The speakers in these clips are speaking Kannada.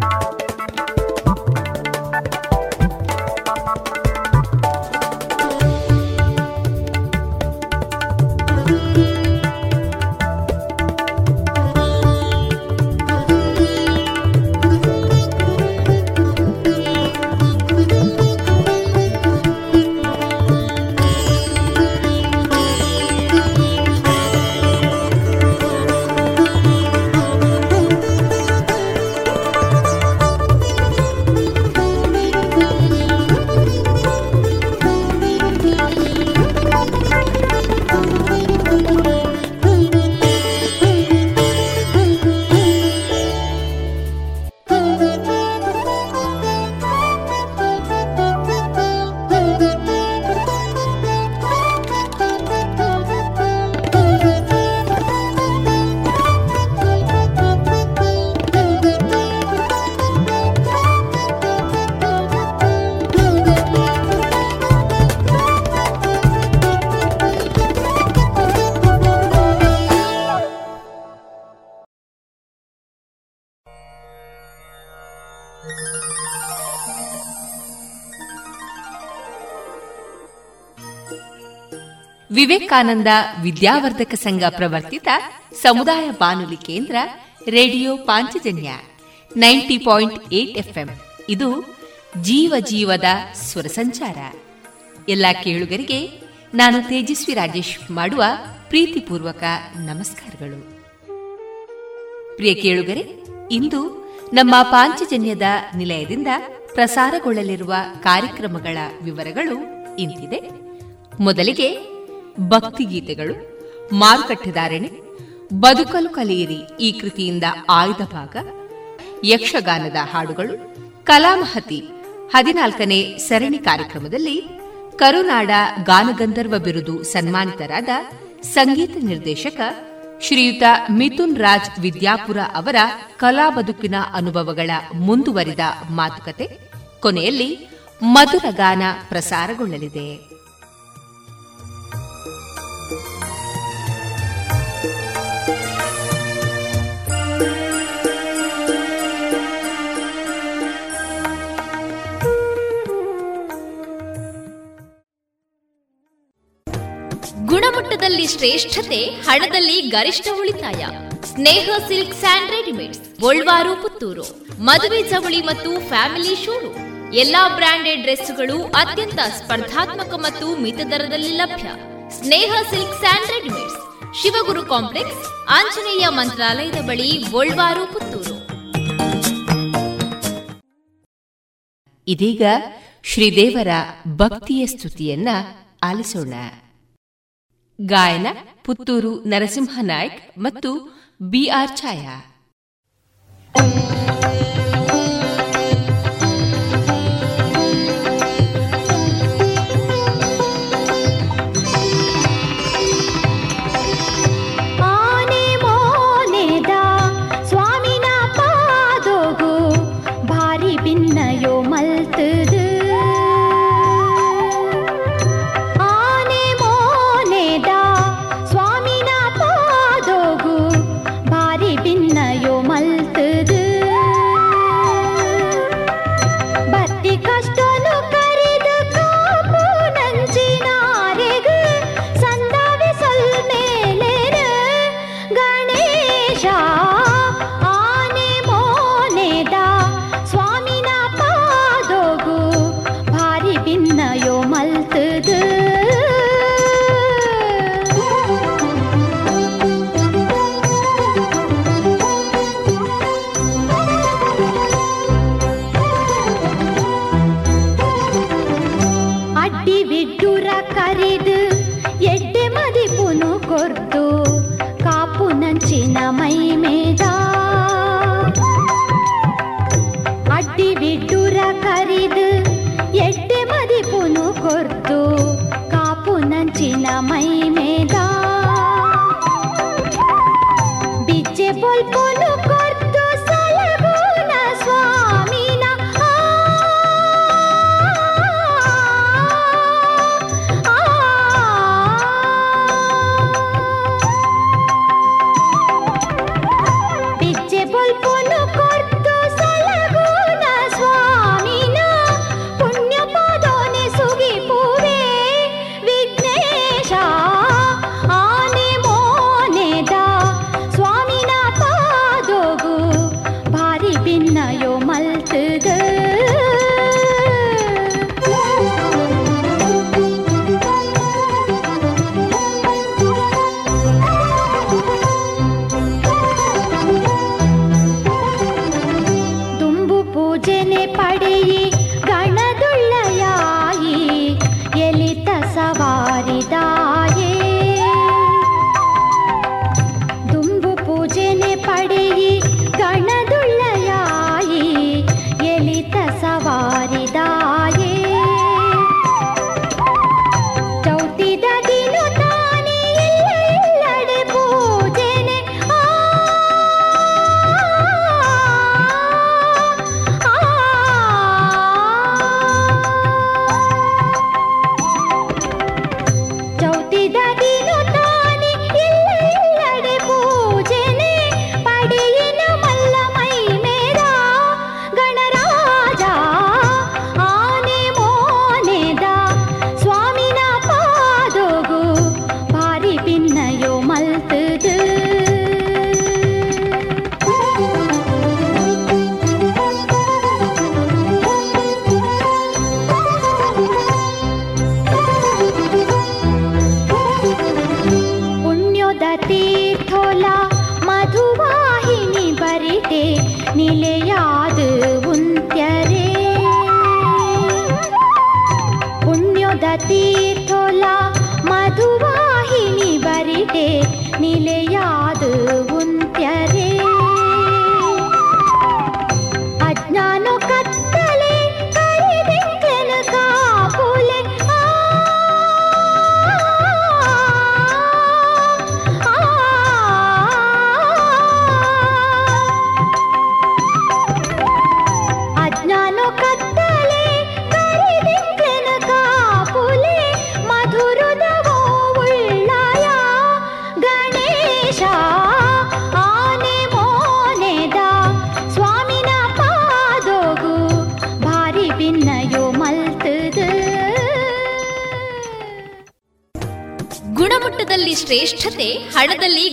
Bye. ವಿವೇಕಾನಂದ ವಿದ್ಯಾವರ್ಧಕ ಸಂಘ ಪ್ರವರ್ತಿತ ಸಮುದಾಯ ಬಾನುಲಿ ಕೇಂದ್ರ radio Panchajanya ninety point eight FM. ಇದು ಜೀವ ಜೀವದ ಸ್ವರ ಸಂಚಾರ. ಎಲ್ಲ ಕೇಳುಗರಿಗೆ ನಾನು ತೇಜಸ್ವಿ ರಾಜೇಶ್ ಮಾಡುವ ಪ್ರೀತಿಪೂರ್ವಕ ನಮಸ್ಕಾರಗಳು. ಪ್ರಿಯ ಕೇಳುಗರೆ, ಇಂದು ನಮ್ಮ ಪಾಂಚಜನ್ಯದ ನಿಲಯದಿಂದ ಪ್ರಸಾರಗೊಳ್ಳಲಿರುವ ಕಾರ್ಯಕ್ರಮಗಳ ವಿವರಗಳು ಇಂತಿದೆ. ಮೊದಲಿಗೆ ಭಕ್ತಿಗೀತೆಗಳು, ಮಾರುಕಟ್ಟೆದಾರಣೆ, ಬದುಕಲು ಕಲಿಯಿರಿ ಈ ಕೃತಿಯಿಂದ ಆಯ್ದ ಭಾಗ, ಯಕ್ಷಗಾನದ ಹಾಡುಗಳು, ಕಲಾಮಹತಿ, ಹದಿನಾಲ್ಕನೇ ಸರಣಿ ಕಾರ್ಯಕ್ರಮದಲ್ಲಿ ಕರುನಾಡ ಗಾನಗಂಧರ್ವ ಬಿರುದು ಸನ್ಮಾನಿತರಾದ ಸಂಗೀತ ನಿರ್ದೇಶಕ ಶ್ರೀಯುತ ಮಿಥುನ್ ರಾಜ್ ವಿದ್ಯಾಪುರ ಅವರ ಕಲಾ ಬದುಕಿನ ಅನುಭವಗಳ ಮುಂದುವರಿದ ಮಾತುಕತೆ, ಕೊನೆಯಲ್ಲಿ ಮಧುರ ಗಾನ ಪ್ರಸಾರಗೊಳ್ಳಲಿದೆ. ಶ್ರೇಷ್ಠತೆ ಹಣದಲ್ಲಿ ಗರಿಷ್ಠ ಉಳಿತಾಯ. Sneha silk and readymades Golwaru Puttur ಮದುವೆ ಚವಳಿ ಮತ್ತು ಫ್ಯಾಮಿಲಿ ಶೋರೂಮ್. ಎಲ್ಲಾ ಬ್ರಾಂಡೆಡ್ ಡ್ರೆಸ್ಗಳು ಅತ್ಯಂತ ಸ್ಪರ್ಧಾತ್ಮಕ ಮತ್ತು ಮಿತ ದರದಲ್ಲಿ ಲಭ್ಯ. Sneha silks and readymades, Shivaguru complex, Anjaneya ಮಂತ್ರಾಲಯದ ಬಳಿ ಗೋಲ್ವಾರು ಪುತ್ತೂರು ಇದೀಗ ಶ್ರೀದೇವರ ಭಕ್ತಿಯ ಸ್ತುತಿಯನ್ನ ಆಲಿಸೋಣ. ಗಾಯನ ಪುತ್ತೂರು ನರಸಿಂಹ ನಾಯ್ಕ್ ಮತ್ತು ಬಿಆರ್ ಛಾಯಾ.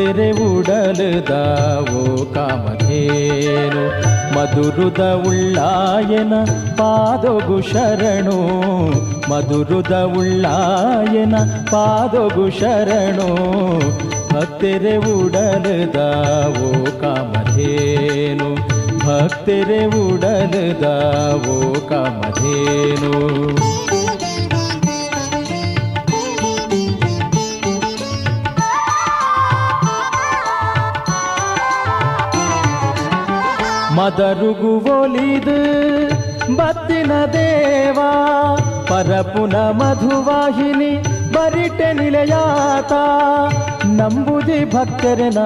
ಭಕ್ತರೆ ಉಡಲುದಾವೋ ಕಾಮಧೇನು? ಮಧುರುದ ಉಳ್ಳಾಯನ ಪಾದೊಗು ಶರಣು. ಮಧುರುದ ಉಳ್ಳಾಯನ ಪಾದೊಗು ಶರಣು. ಭಕ್ತರೆ ಉಡಲುದಾವೋ ಕಾಮಧೇನು? ಭಕ್ತರೆ ಉಡಲುದಾವೋ ಕಾಮಧೇನು? ಮದರುಗು ಒಲಿದು ಬತ್ತಿನ ದೇವಾ ಪರಪುನ ಮಧುವಾಹಿನಿ ಬರಿಟೆ ನಿಲಯಾತ ನಂಬುದಿ ಭಕ್ತರನ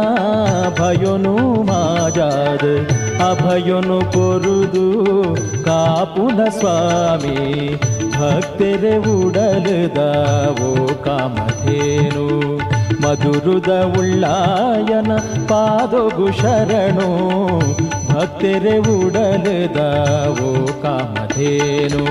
ಭಯನು ಮಾಜಾದ ಅಭಯನು ಕೊರುದು ಕಾಪುನ ಸ್ವಾಮಿ ಭಕ್ತರೆ ಉಡಲದ ಓ ಕಾಮಧೇನು ಮಧುರುದ ಉಳ್ಳಾಯನ ಪಾದೊಗು ಶರಣು ಭಕ್ತರೆ ಉಡಲದಾವೋ ಕಾಮಧೇನು.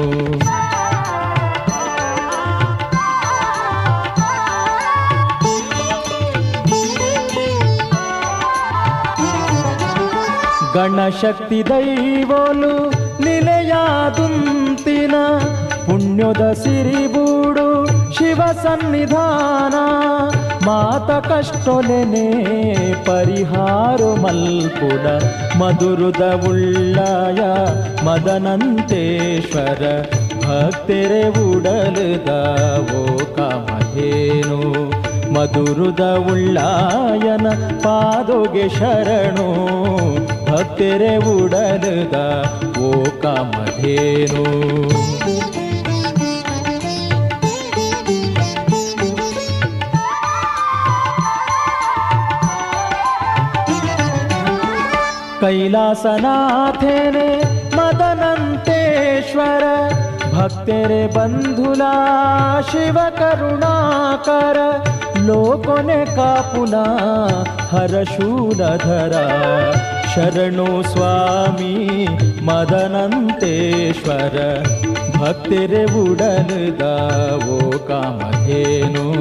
ಗಣಶಕ್ತಿ ದೈವೋಲು ನಿಲೆಯಾದುಂತಿನ ಪುಣ್ಯದ ಸಿರಿಬೂಡು ಶಿವ ಸನ್ನಿಧಾನ, ಮಾತ ಕಷ್ಟೊಲೆನೆ ಪರಿಹಾರು ಮಲ್ಪುಡ ಮಧುರುದ ಉಳ್ಳಾಯ ಮದನಂತೇಶ್ವರ, ಭಕ್ತೆರೆ ಉಡಲದ ಓ ಕಾಮಧೇನು. ಮಧುರುದ ಉಳ್ಳಾಯನ ಪಾದೋಗೆ ಶರಣು, ಭಕ್ತೆರೆ ಉಡಲದ ಓ ಕಾಮಧೇನು. कैलासनाथेने मदनन्तेश्वर भक्तेरे बन्धुला शिव करुणाकर, लोकोने हर शूलधरा। शरणो स्वामी मदनन्तेश्वर भक्तिरे उड़न दावो कामधेनु।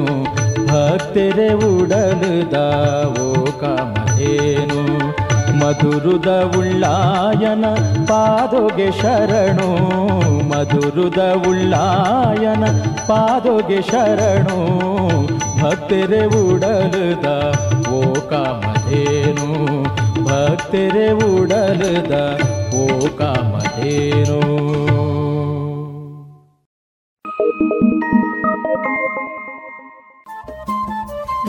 भक्तिरे उड़न दावो कामधेनु। ಮಧುರುದ ಉಳ್ಳಾಯನ ಪಾದೊಗೆ ಶರಣು. ಮಧುರುದ ಉಳ್ಳಾಯನ ಪಾದೊಗೆ ಶರಣು. ಭಕ್ತರೆ ಉಡಲುದ ಓ ಕಾಮಧೇನು. ಭಕ್ತರೆ ಉಡಲುದ ಓ ಕಾಮಧೇನು.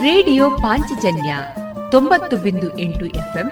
ರೇಡಿಯೋ ಪಾಂಚಜನ್ಯ ತೊಂಬತ್ತು ಬಿಂದು ಎಂಟು ಎಫ್ಎಂ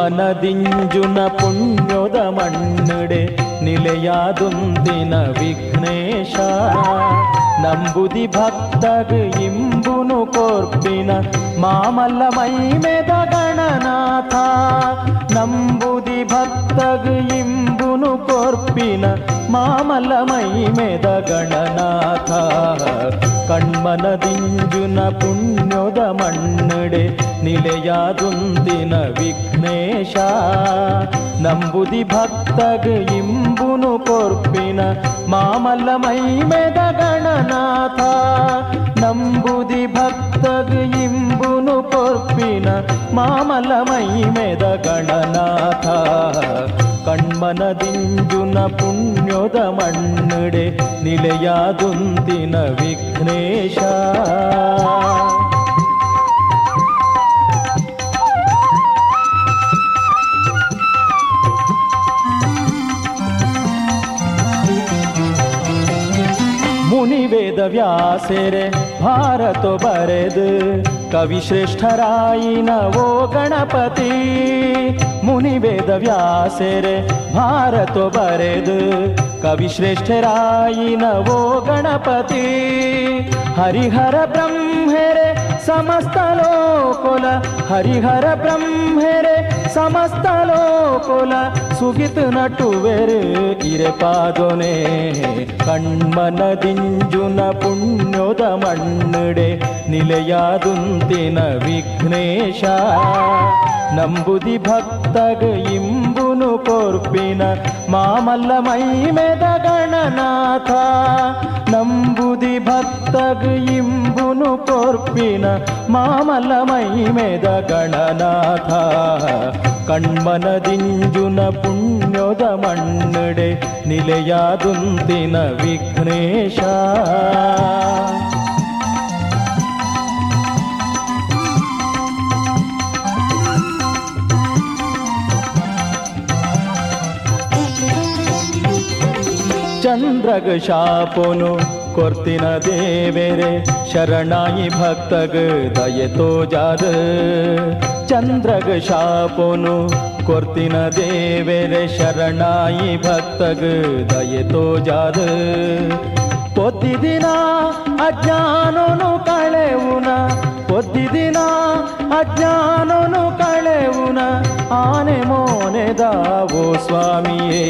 ಮನದಿಂಜುನ ಪುಣ್ಯದ ಮಣ್ಣಡೆ ನಿಲೆಯಾದುಂದಿನ ವಿಘ್ನೇಶ. ನಂಬುದಿ ಭಕ್ತಗ ಇಂಬುನು ಕೋರ್ಪಿನ ಮಾಮಲ್ಲ ಮೈಮೆದ ಗಣನಾಥ. ಇಂಬುನು ಕೋರ್ಪಿನ ಮಾಮಲ್ಲ ಮೈಮೆದ ಗಣನಾಥ. ಕಣ್ಮನದಿಂಜುನ ಪುಣ್ಯದ ಮಣ್ಣಡೆ ನಿಲೆಯಾದುಂದಿನ ವಿಘ್ನೇಶ. ನಂಬುದಿ ಭಕ್ತಗ ಇಂಬುನು ಕೊರ್ಪಿನ ಮಾಮಲ್ಲ ಮೈಮೆದ ಗಣನಾಥ. ನಂಬುದಿ ಭಕ್ತಗ ಇಂಬುನು ಕೊರ್ಪಿನ ಮಾಮಲ್ಲ ಮೈಮೆದ ಗಣನಾಥ ಕಣ್ಮನದಿಂಜುನ ಪುಣ್ಯದ ಮಣ್ಣಡೆ ನಿಲೆಯಾದುಂದಿನ ವಿಘ್ನೇಶ ಮುನಿವೇದ ವ್ಯಾಸೆರೆ ಭಾರತ ಬರೆದು ಕವಿಶ್ರೇಷ್ಠರಾಯಿನ ಓ ಗಣಪತಿ. ಮುನಿ ವ್ಯಾಸೆರೆ ಭಾರತ ಬರೆದು ಕವಿಶ್ರೇಷ್ಠರಾಯಿನ ಓ ಗಣಪತಿ. ಹರಿಹರ ಬ್ರಹ್ಮೆರೆ ಸಮಸ್ತ ಲೋಕುಲ, ಹರಿಹರ ಬ್ರಹ್ಮೆರೆ, ಸಮಸ್ತ ಲೋಕುಲ, ಸುಗಿತ್ ನಟುವೆರು ಇರೆ ಪಾದೊನೆ ಕಣ್ಮನದಿಂಜುನ ಪುಣ್ಯದ ಮಣ್ಣಡೆ, ನಿಲೆಯಾದುಂತಿನ ವಿಘ್ನೇಶ. ನಂಬುದಿ ಭಕ್ತಗ ಇಂಬುನು ಕೊರ್ಪಿನ ಮಾಮಲ್ಲ ಮೈಮೆದ ಗಣನಾಥ. ನಂಬುದಿ ಭಕ್ತಗ ಇಂಬುನು ಕೊರ್ಪಿನ ಮಾಮಲ್ಲ ಮೈಮೆದ ಗಣನಾಥ. ಕಣ್ಮನದಿಂಜುನ ಪುಣ್ಯದ ಮಣ್ಣಡೆ ನಿಲೆಯಾದುಂತಿನ ವಿಘ್ನೇಶ. ಚಂದ್ರಗ ಶಾಪೋನು ಕೊರ್ತಿನ ದೇವೆರೆ ಶರಣಾಯಿ ಭಕ್ತಗ ದಯತೋ ಜಾದ ಚಂದ್ರಗ ಶಾಪೋನು ಕೊರ್ತಿನ ದೇವೆರೆ ಶರಣಾಯಿ ಭಕ್ತಗ ದಯತೋ ಜಾದ పొద్దిదిన అజ్ఞానును కళెవున పొద్దిదిన ಅಜ್ಞಾನನು ಕಳೆವುನ ಆನೆ ಮೋನೆದಾವೋ ಸ್ವಾಮಿಯೇ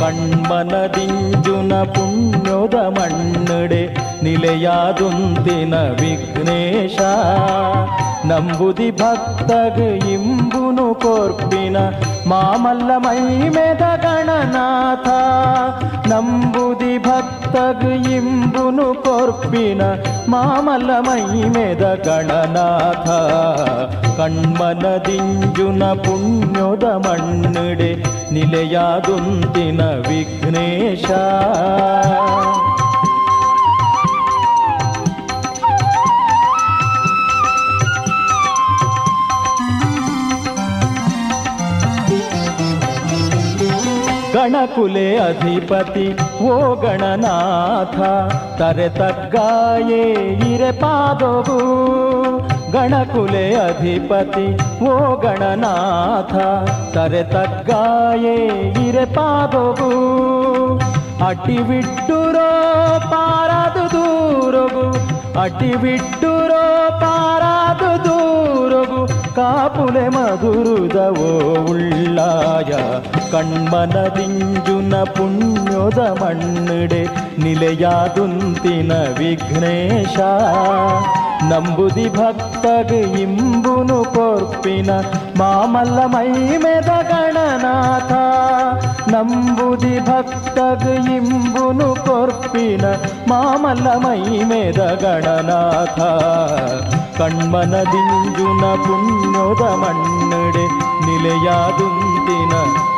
ಕಣ್ಮನದಿಂಜುನ ಪುಣ್ಯದ ಮಣ್ಣಡೆ ನಿಲೆಯಾದುಂತಿನ ವಿಘ್ನೇಶ ನಂಬುದಿ ಭಕ್ತಗ ಇಂಬುನು ಕೋರ್ಪಿನ ಮಾಮಲ್ಲ ಮೈಮೆದ ಗಣನಾಥ ನಂಬುದಿ ಭಕ್ತಗ ಇಂಬುನು ಕೋರ್ಪಿನ ಮಾಮಲ್ಲ ಮೈಮೆದ ಗಣನಾಥ. ಕಣ್ಮನದಿಂಜುನ ಪುಣ್ಯದ ಮಣ್ಣಡೆ ನಿಲೆಯಾದುಂತಿನ ವಿಘ್ನೇಶ ಗಣಕುಲೆ ಅಧಿಪತಿ ಓ ಗಣನಾಥ ತರೆ ತಗ್ಗಾಯೇ ಇರೆ ಪಾದವು ಗಣಕುಲೆ ಅಧಿಪತಿ ಓ ಗಣನಾಥ ತರೆ ತಗ್ಗಾಯೇ ಇರೆ ಪಾದವು ಅಟಿ ಬಿಟ್ಟುರೋ ಪಾರಾದು ದೂರಗು ಅಟಿ ಬಿಟ್ಟುರೋ ಪಾರಾದು ದೂರಗು ಕಾಪುಲೆ ಮಧುರುದವೋ ಉಳ್ಳಾಯ ಪುಣ್ಯದ ಮಣ್ಣಿಡೆ ನಿಲೆಯಾದುಂತಿನ ವಿಘ್ನೇಶ. ನಂಬುದಿ ಭಕ್ತಗ್ ಇಂಬುನು ಕೊರ್ಪಿನ ಮಾಮಲ್ಲ ಮೈಮೆದ ಗಣನಾಥ. ನಂಬುದಿ ಭಕ್ತಗ್ ಇಂಬುನು ಕೊರ್ಪಿನ ಮಾಮಲ್ಲ ಮೈಮೆದ ಗಣನಾಥ. ಕಣ್ಮನದಿಂಜುನ ಪುಣ್ಯದ ಮಣ್ಣಿಡೆ ನಿಲೆಯಾದುಂತಿನ ವಿಘ್ನೇಶ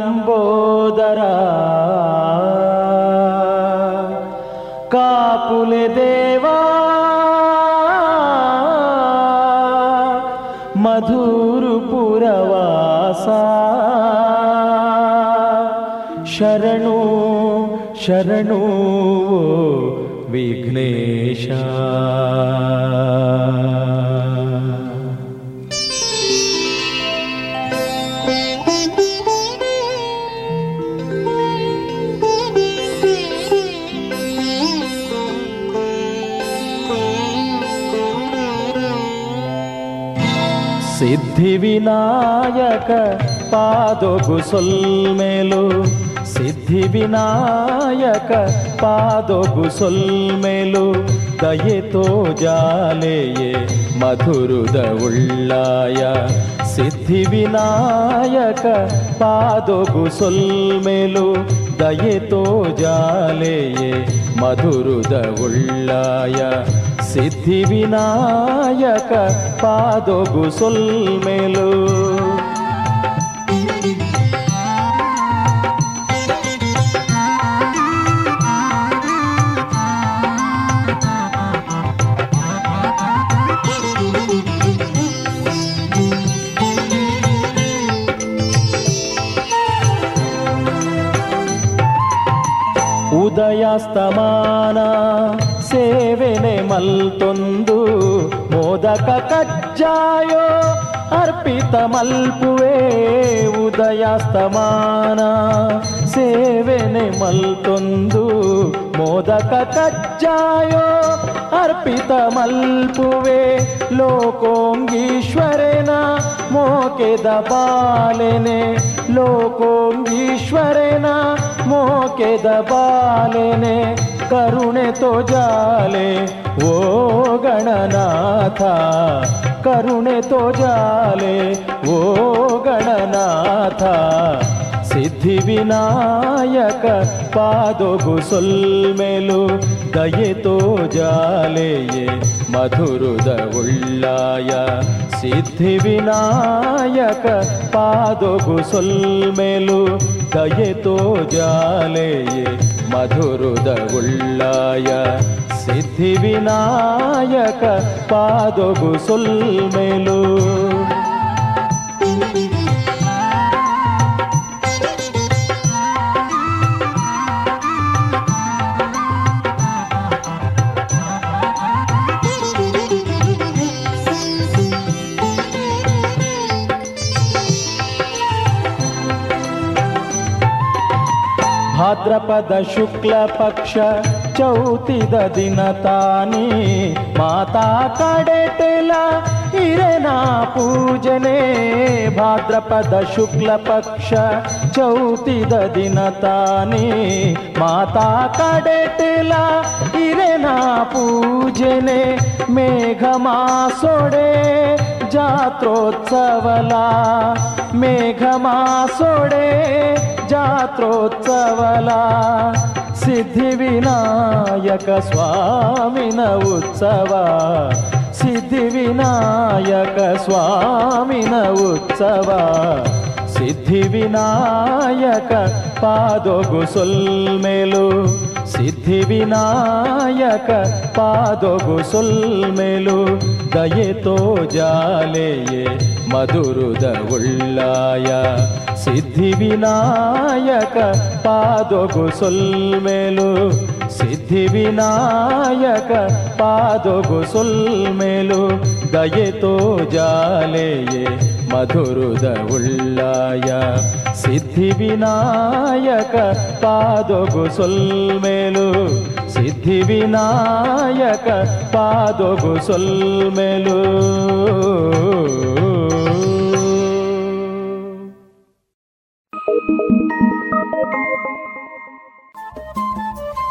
म्बोदरा काकुलदेवा मधुरपुरवासा। शरणो शरणो विघ्न ಸಿದ್ಧಿವಿನಾಯಕ ಪಾದೊಗು ಸೊಲ್ಮೇಲು. ಸಿದ್ಧಿವಿನಾಯಕ ಪಾದೊಗು ಸೊಲ್ಮೇಲು. ದಯೆತೋ ಜಾಲೆಯೇ ಮಧುರುದ ಉಳ್ಳಾಯ ಸಿದ್ಧಿವಿನಾಯಕ ಪಾದೊಗು ಸೊಲ್ಮೇಲು. ದಯೆತೋ ಜಾಲೆಯೇ ಮಧುರುದ ಉಳ್ಳಾಯ ಸಿದ್ಧಿವಿನಾಯಕ ಪಾದೊಗು ಸೊಲ್ಮೇಲು ಉದಯಸ್ತಮಾನ ಸೇವೆನೆ ಮಲ್ತೊಂದು ಮೋದಕ ಕಜ್ಜಾಯೋ ಅರ್ಪಿತ ಮಲ್ಪುವೆ ಉದಯಸ್ತಮಾನ ಸೇವೆನೆ ಮಲ್ತೊಂದು ಮೋದಕ ಕಜ್ಜಾಯೋ ಅರ್ಪಿತ ಮಲ್ಪುವೆ ಲೋಕೋಂಗೀಶ್ವರನ ಮೋಕೆದ ಬಾಲೆನೆ ಲೋಕೋಂಗೀಶ್ವರನ ಮೋಕೆದ ಬಾಲೆನೆ ಕರುಣೆ ತೋಜಾಲೆ ಓ ಗಣನಾಥ ಕರುಣೆ ತೋಜಾಲೆ ಓ ಗಣನಾಥ ಸಿದ್ಧಿವಿನಾಯಕ ಪಾದೊಗು ಸೊಲ್ಮೆಲು ದಯೆ ತೋಜಾಲೆಯೇ ಮಧುರುದ ಉಳ್ಳಾಯ ಸಿದ್ಧಿವಿನಾಯಕ ಪಾದೊಗು ಸೊಲ್ಮೆಲು ದಯೆ ತೋಜಾಲೆಯೇ ಮಧುರುದ ಉಳ್ಳಾಯ ಸಿದ್ಧಿವಿನಾಯಕ ಪಾದೊಗು ಸೊಲ್ಮೆಲು. ಭಾದ್ರಪದ ಶುಕ್ಲ ಪಕ್ಷ ಚೌತಿದ ದಿನ ತಾನೇ. ಮಾತಾ ಕಡೆಟೆಲ ಇರೆನ ಪೂಜನೆ. ಭಾದ್ರಪದ ಶುಕ್ಲ ಪಕ್ಷ ಚೌತಿದ ದಿನ ತಾನೇ. ಮಾತಾ ಕಡೆಟಿಲ ಇರೆನ ಪೂಜನೆ. ಮೇಘ ಮಾಸೊಡೆ ಜಾತ್ರೋತ್ಸವಲ ಮೇಘ ಮಾಸೊಡೆ ಜಾತ್ರೋತ್ಸವಲ ಸಿದ್ಧಿವಿನಾಯಕ ಸ್ವಾಮಿನ ಉತ್ಸವ ಸಿದ್ಧಿವಿನಾಯಕ ಸ್ವಾಮಿನ ಉತ್ಸವ ಸಿದ್ಧಿವಿನಾಯಕ ಪಾದೊಗು ಸೊಲ್ಮೆಲು ಸಿದ್ಧಿವಿನಾಯಕ ಪಾದೊಗು ಸೊಲ್ಮೆಲು ದಯೆತೋ ಜಾಲೆಯೇ ಮಧುರುದ ಉಳ್ಳಾಯ ಸಿದ್ಧಿ ವಿನಾಯಕ ಪಾದೊಗು ಸೊಲ್ಮೆಲು ಸಿದ್ಧಿವಿನಾಯಕ ಪಾದೊಗು ಸುಲ್ಮೇಲು ದಯೆತೋ ಜಾಲೆಯೇ ಮಧುರುದ ಉಳ್ಳಾಯ. ಸಿದ್ಧಿವಿನಾಯಕ ಪಾದೊಗು ಸೊಲ್ಮೆಲು ಸಿದ್ಧಿವಿನಾಯಕ ಪಾದೊಗು ಸೊಲ್ಮೆಲು.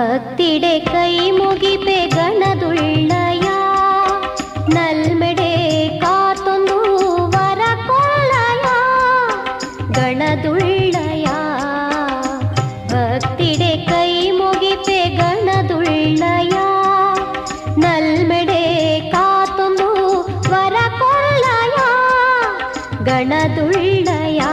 ഭക്തിടെ കൈമുകിപ്പെ ഗണതുള്ളയ നൽമെടെ കാത്തൊന്നു വരക്കൊള്ളയ ഗണതുള്ളയ ഭക്തിടെ കൈമുകിപ്പെ ഗണതുള്ളയ നൽമെടെ കാത്തൊന്നു വരക്കൊള്ളയ ഗണതുള്ളയാ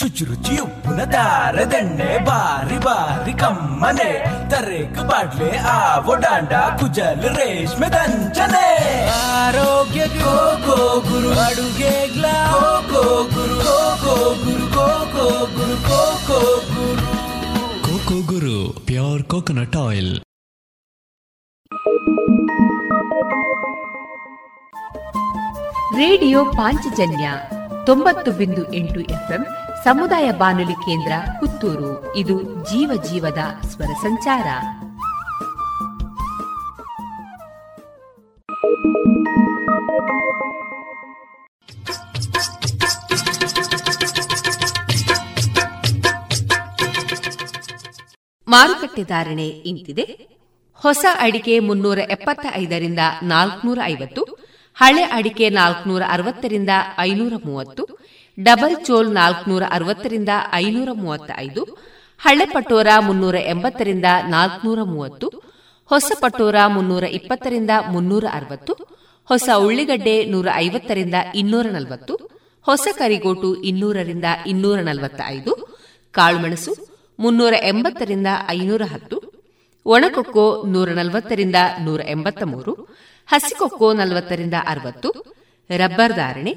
ಶುಚಿರುಚಿ ಉಪ್ಪುನ ದಾರದೆಣ್ಣೆ ಬಾರಿ ಬಾರಿ ಕಮ್ಮನೆ. ತರೇಕು ಬಾಡ್ಲೆ ಆವೋ ಡಾಂಡ ಕುಜಲ್ ರೇಷ್ಮೆ ದಂಚನೆ. ಆರೋಗ್ಯ ಗೋ ಗೋ ಗುರು ಅಡುಗೆಗ್ಲ ಕೋ ಗೋ ಗುರು ಗೋ ಗೋ ಗುರು ಗೋ ಗೋ ಗುರು ಗೋ ಗೋ ಗುರು. Koko Guru pure coconut oil. Radio Panchajanya ತೊಂಬತ್ತು ಬಿಂದು ಎಂಟು ಎಫ್ಎಂ ಸಮುದಾಯ ಬಾನುಲಿ ಕೇಂದ್ರ ಪುತ್ತೂರು. ಇದು ಜೀವ ಜೀವದ ಸ್ವರ ಸಂಚಾರ. ಮಾರುಕಟ್ಟೆ ಧಾರಣೆ ಇಂತಿದೆ. ಹೊಸ ಅಡಿಕೆ ಮುನ್ನೂರ ಎಪ್ಪತ್ತ ಐದರಿಂದ ನಾಲ್ಕನೂರ ಐವತ್ತು, ಹಳೆ ಅಡಿಕೆ ನಾಲ್ಕನೂರ ಅರವತ್ತರಿಂದ ಐನೂರ ಮೂವತ್ತು ಡಬಲ್ ಚೋಲ್ ನಾಲ್ಕನೂರ ಅರವತ್ತರಿಂದ ಐನೂರ ಮೂವತ್ತ ಐದು ಹಳೆ ಪಟೋರ ಮುನ್ನೂರ ಎಂಬತ್ತರಿಂದ ನಾಲ್ಕನೂರ ಮೂವತ್ತು, ಹೊಸ ಪಟೋರ ಮುನ್ನೂರ ಇಪ್ಪತ್ತರಿಂದ ಮುನ್ನೂರ ಅರವತ್ತು, ಹೊಸ ಉಳ್ಳಿಗಡ್ಡೆ ನೂರ ಐವತ್ತರಿಂದ ಇನ್ನೂರ ನಲವತ್ತು, ಹೊಸ ಕರಿಗೋಟು ಇನ್ನೂರರಿಂದ ಇನ್ನೂರ ನಲವತ್ತ ಐದು ಕಾಳುಮೆಣಸು ಮುನ್ನೂರ ಎಂಬತ್ತರಿಂದ ಐನೂರ ಹತ್ತು, ಒಣಕೊಕ್ಕೋ ನೂರ ನಲವತ್ತರಿಂದ ನೂರ ಎಂಬತ್ತ ಮೂರು, ಹಸಿಕೊಕ್ಕೋ ನಲವತ್ತರಿಂದ ಅರವತ್ತು, ರಬ್ಬರ್ ಧಾರಣೆ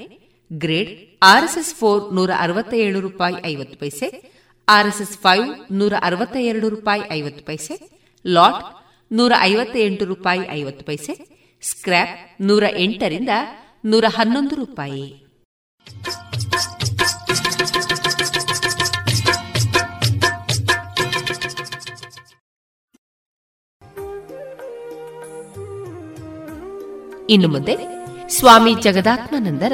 ಗ್ರೇಡ್ ಆರ್ಎಸ್ಎಸ್ ಫೋರ್ ನೂರ ಅರವತ್ತ ಏಳು ರೂಪಾಯಿ ಐವತ್ತು ಪೈಸೆ ಆರ್ಎಸ್ಎಸ್ ಫೈವ್ ನೂರ ಅರವತ್ತ ಎರಡು ರೂಪಾಯಿ ಐವತ್ತು ಪೈಸೆ, ಲಾಟ್ ನೂರ ಐವತ್ತ ಎಂಟು ರೂಪಾಯಿ ಐವತ್ತು ಪೈಸೆ, ಸ್ಕ್ರ್ಯಾಪ್ ನೂರ ಎಂಟರಿಂದ ನೂರ ಹನ್ನೊಂದು ರೂಪಾಯಿ. ಇನ್ನು ಮುಂದೆ ಸ್ವಾಮಿ ಜಗದಾತ್ಮಾನಂದರ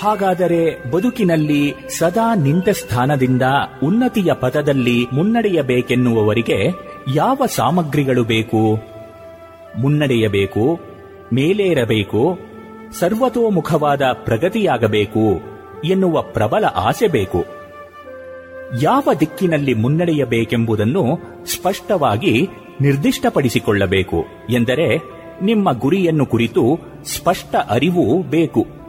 ಹಾಗಾದರೆ ಬದುಕಿನಲ್ಲಿ ಸದಾ ನಿಂತ ಸ್ಥಾನದಿಂದ ಉನ್ನತಿಯ ಪಥದಲ್ಲಿ ಮುನ್ನಡೆಯಬೇಕೆನ್ನುವವರಿಗೆ ಯಾವ ಸಾಮಗ್ರಿಗಳು ಬೇಕು? ಮುನ್ನಡೆಯಬೇಕು, ಮೇಲೇರಬೇಕು, ಸರ್ವತೋಮುಖವಾದ ಪ್ರಗತಿಯಾಗಬೇಕು ಎನ್ನುವ ಪ್ರಬಲ ಆಸೆ ಬೇಕು. ಯಾವ ದಿಕ್ಕಿನಲ್ಲಿ ಮುನ್ನಡೆಯಬೇಕೆಂಬುದನ್ನು ಸ್ಪಷ್ಟವಾಗಿ ನಿರ್ದಿಷ್ಟಪಡಿಸಿಕೊಳ್ಳಬೇಕು ಎಂದರೆ ನಿಮ್ಮ ಗುರಿಯನ್ನು ಕುರಿತು ಸ್ಪಷ್ಟ ಅರಿವು ಬೇಕು.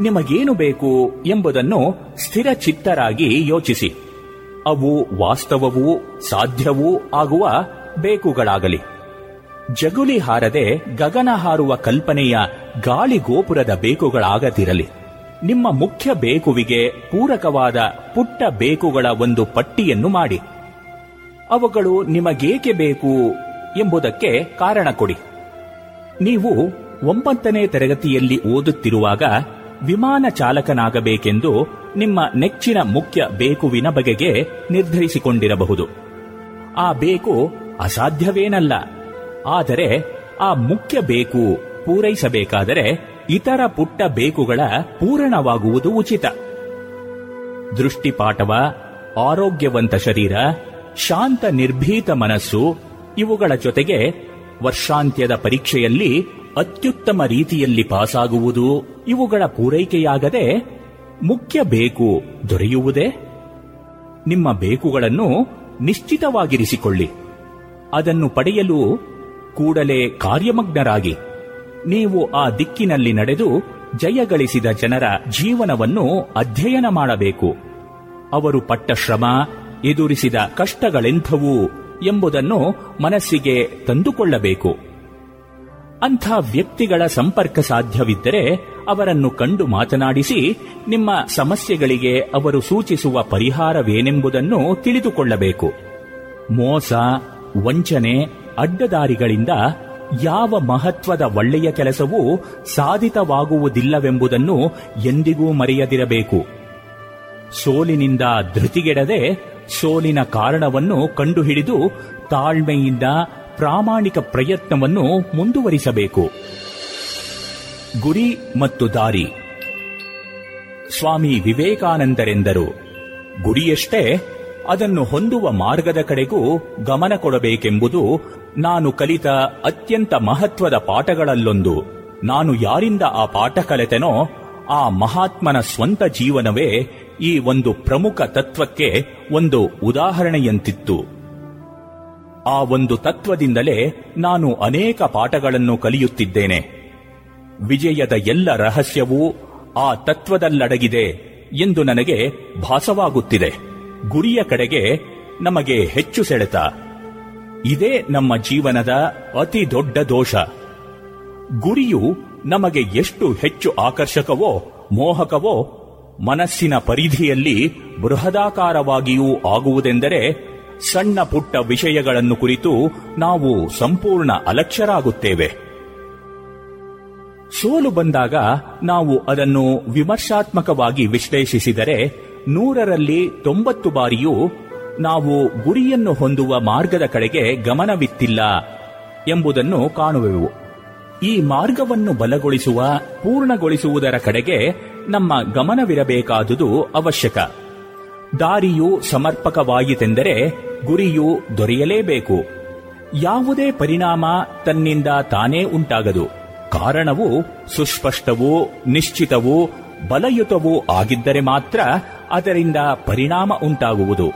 ನಿಮಗೇನು ಬೇಕು ಎಂಬುದನ್ನು ಸ್ಥಿರ ಚಿತ್ತರಾಗಿ ಯೋಚಿಸಿ. ಅವು ವಾಸ್ತವವೂ ಸಾಧ್ಯವೂ ಆಗುವ ಬೇಕುಗಳಾಗಲಿ. ಜಗುಲಿ ಹಾರದೆ ಗಗನ ಹಾರುವ ಕಲ್ಪನೆಯ ಗಾಳಿ ಗೋಪುರದ ಬೇಕುಗಳಾಗದಿರಲಿ. ನಿಮ್ಮ ಮುಖ್ಯ ಬೇಕುವಿಗೆ ಪೂರಕವಾದ ಪುಟ್ಟ ಬೇಕುಗಳ ಒಂದು ಪಟ್ಟಿಯನ್ನು ಮಾಡಿ. ಅವುಗಳು ನಿಮಗೇಕೆ ಬೇಕು ಎಂಬುದಕ್ಕೆ ಕಾರಣ ಕೊಡಿ. ನೀವು ಒಂಬತ್ತನೇ ತರಗತಿಯಲ್ಲಿ ಓದುತ್ತಿರುವಾಗ ವಿಮಾನ ಚಾಲಕನಾಗಬೇಕೆಂದು ನಿಮ್ಮ ನೆಚ್ಚಿನ ಮುಖ್ಯ ಬೇಕುವಿನ ಬಗೆಗೆ ನಿರ್ಧರಿಸಿಕೊಂಡಿರಬಹುದು. ಆ ಬೇಕು ಅಸಾಧ್ಯವೇನಲ್ಲ. ಆದರೆ ಆ ಮುಖ್ಯ ಬೇಕು ಪೂರೈಸಬೇಕಾದರೆ ಇತರ ಪುಟ್ಟ ಬೇಕುಗಳ ಪೂರಣವಾಗುವುದು ಉಚಿತ. ದೃಷ್ಟಿಪಾಠವ, ಆರೋಗ್ಯವಂತ ಶರೀರ, ಶಾಂತ ನಿರ್ಭೀತ ಮನಸ್ಸು ಇವುಗಳ ಜೊತೆಗೆ ವರ್ಷಾಂತ್ಯದ ಪರೀಕ್ಷೆಯಲ್ಲಿ ಅತ್ಯುತ್ತಮ ರೀತಿಯಲ್ಲಿ ಪಾಸಾಗುವುದು ಇವುಗಳ ಪೂರೈಕೆಯಾಗದೆ ಮುಖ್ಯ ಬೇಕು ದೊರೆಯುವುದೇ? ನಿಮ್ಮ ಬೇಕುಗಳನ್ನು ನಿಶ್ಚಿತವಾಗಿರಿಸಿಕೊಳ್ಳಿ. ಅದನ್ನು ಪಡೆಯಲು ಕೂಡಲೇ ಕಾರ್ಯಮಗ್ನರಾಗಿ. ನೀವು ಆ ದಿಕ್ಕಿನಲ್ಲಿ ನಡೆದು ಜಯಗಳಿಸಿದ ಜನರ ಜೀವನವನ್ನು ಅಧ್ಯಯನ ಮಾಡಬೇಕು. ಅವರು ಪಟ್ಟ ಶ್ರಮ, ಎದುರಿಸಿದ ಕಷ್ಟಗಳೆಂಥವು ಎಂಬುದನ್ನು ಮನಸ್ಸಿಗೆ ತಂದುಕೊಳ್ಳಬೇಕು. ಅಂಥ ವ್ಯಕ್ತಿಗಳ ಸಂಪರ್ಕ ಸಾಧ್ಯವಿದ್ದರೆ ಅವರನ್ನು ಕಂಡು ಮಾತನಾಡಿಸಿ ನಿಮ್ಮ ಸಮಸ್ಯೆಗಳಿಗೆ ಅವರು ಸೂಚಿಸುವ ಪರಿಹಾರವೇನೆಂಬುದನ್ನು ತಿಳಿದುಕೊಳ್ಳಬೇಕು. ಮೋಸ, ವಂಚನೆ, ಅಡ್ಡದಾರಿಗಳಿಂದ ಯಾವ ಮಹತ್ವದ ಒಳ್ಳೆಯ ಕೆಲಸವೂ ಸಾಧಿತವಾಗುವುದಿಲ್ಲವೆಂಬುದನ್ನು ಎಂದಿಗೂ ಮರೆಯದಿರಬೇಕು. ಸೋಲಿನಿಂದ ಧೃತಿಗೆಡದೆ ಸೋಲಿನ ಕಾರಣವನ್ನು ಕಂಡುಹಿಡಿದು ತಾಳ್ಮೆಯಿಂದ ಪ್ರಾಮಾಣಿಕ ಪ್ರಯತ್ನವನ್ನು ಮುಂದುವರಿಸಬೇಕು. ಗುರಿ ಮತ್ತು ದಾರಿ. ಸ್ವಾಮಿ ವಿವೇಕಾನಂದರೆಂದರು. ಗುರಿಯಷ್ಟೇ, ಅದನ್ನು ಹೊಂದುವ ಮಾರ್ಗದ ಕಡೆಗೂ ಗಮನ ಕೊಡಬೇಕೆಂಬುದು ನಾನು ಕಲಿತ ಅತ್ಯಂತ ಮಹತ್ವದ ಪಾಠಗಳಲ್ಲೊಂದು. ನಾನು ಯಾರಿಂದ ಆ ಪಾಠ ಕಲಿತೆನೋ, ಆ ಮಹಾತ್ಮನ ಸ್ವಂತ ಜೀವನವೇ ಈ ಒಂದು ಪ್ರಮುಖ ತತ್ವಕ್ಕೆ ಒಂದು ಉದಾಹರಣೆಯಂತಿತ್ತು. ಆ ಒಂದು ತತ್ವದಿಂದಲೇ ನಾನು ಅನೇಕ ಪಾಠಗಳನ್ನು ಕಲಿಯುತ್ತಿದ್ದೇನೆ. ವಿಜಯದ ಎಲ್ಲ ರಹಸ್ಯವೂ ಆ ತತ್ವದಲ್ಲಡಗಿದೆ ಎಂದು ನನಗೆ ಭಾಸವಾಗುತ್ತಿದೆ. ಗುರಿಯ ಕಡೆಗೆ ನಮಗೆ ಹೆಚ್ಚು ಸೆಳೆತ. ಇದೇ ನಮ್ಮ ಜೀವನದ ಅತಿ ದೊಡ್ಡ ದೋಷ. ಗುರಿಯು ನಮಗೆ ಎಷ್ಟು ಹೆಚ್ಚು ಆಕರ್ಷಕವೋ, ಮೋಹಕವೋ, ಮನಸ್ಸಿನ ಪರಿಧಿಯಲ್ಲಿ ಬೃಹದಾಕಾರವಾಗಿಯೂ ಆಗುವುದೆಂದರೆ ಸಣ್ಣ ಪುಟ್ಟ ವಿಷಯಗಳನ್ನು ಕುರಿತು ನಾವು ಸಂಪೂರ್ಣ ಅಲಕ್ಷ್ಯರಾಗುತ್ತೇವೆ. ಸೋಲು ಬಂದಾಗ ನಾವು ಅದನ್ನು ವಿಮರ್ಶಾತ್ಮಕವಾಗಿ ವಿಶ್ಲೇಷಿಸಿದರೆ ನೂರರಲ್ಲಿ ತೊಂಬತ್ತು ಬಾರಿಯೂ ನಾವು ಗುರಿಯನ್ನು ಹೊಂದುವ ಮಾರ್ಗದ ಕಡೆಗೆ ಗಮನವಿತ್ತಿಲ್ಲ ಎಂಬುದನ್ನು ಕಾಣುವೆವು. ಈ ಮಾರ್ಗವನ್ನು ಬಲಗೊಳಿಸುವ ಪೂರ್ಣಗೊಳಿಸುವುದರ ಕಡೆಗೆ ನಮ್ಮ ಗಮನವಿರಬೇಕಾದುದು ಅವಶ್ಯಕ. ದಾರಿಯು ಸಮರ್ಪಕವಾಯಿತೆಂದರೆ ಗುರಿಯು ದೊರೆಯಲೇಬೇಕು. ಯಾವುದೇ ಪರಿಣಾಮ ತನ್ನಿಂದ ತಾನೇ ಉಂಟಾಗದು. ಕಾರಣವು ಸುಸ್ಪಷ್ಟವೂ ನಿಶ್ಚಿತವೂ ಬಲಯುತವೂ ಆಗಿದ್ದರೆ ಮಾತ್ರ ಅದರಿಂದ ಪರಿಣಾಮ ಉಂಟಾಗುವುದು.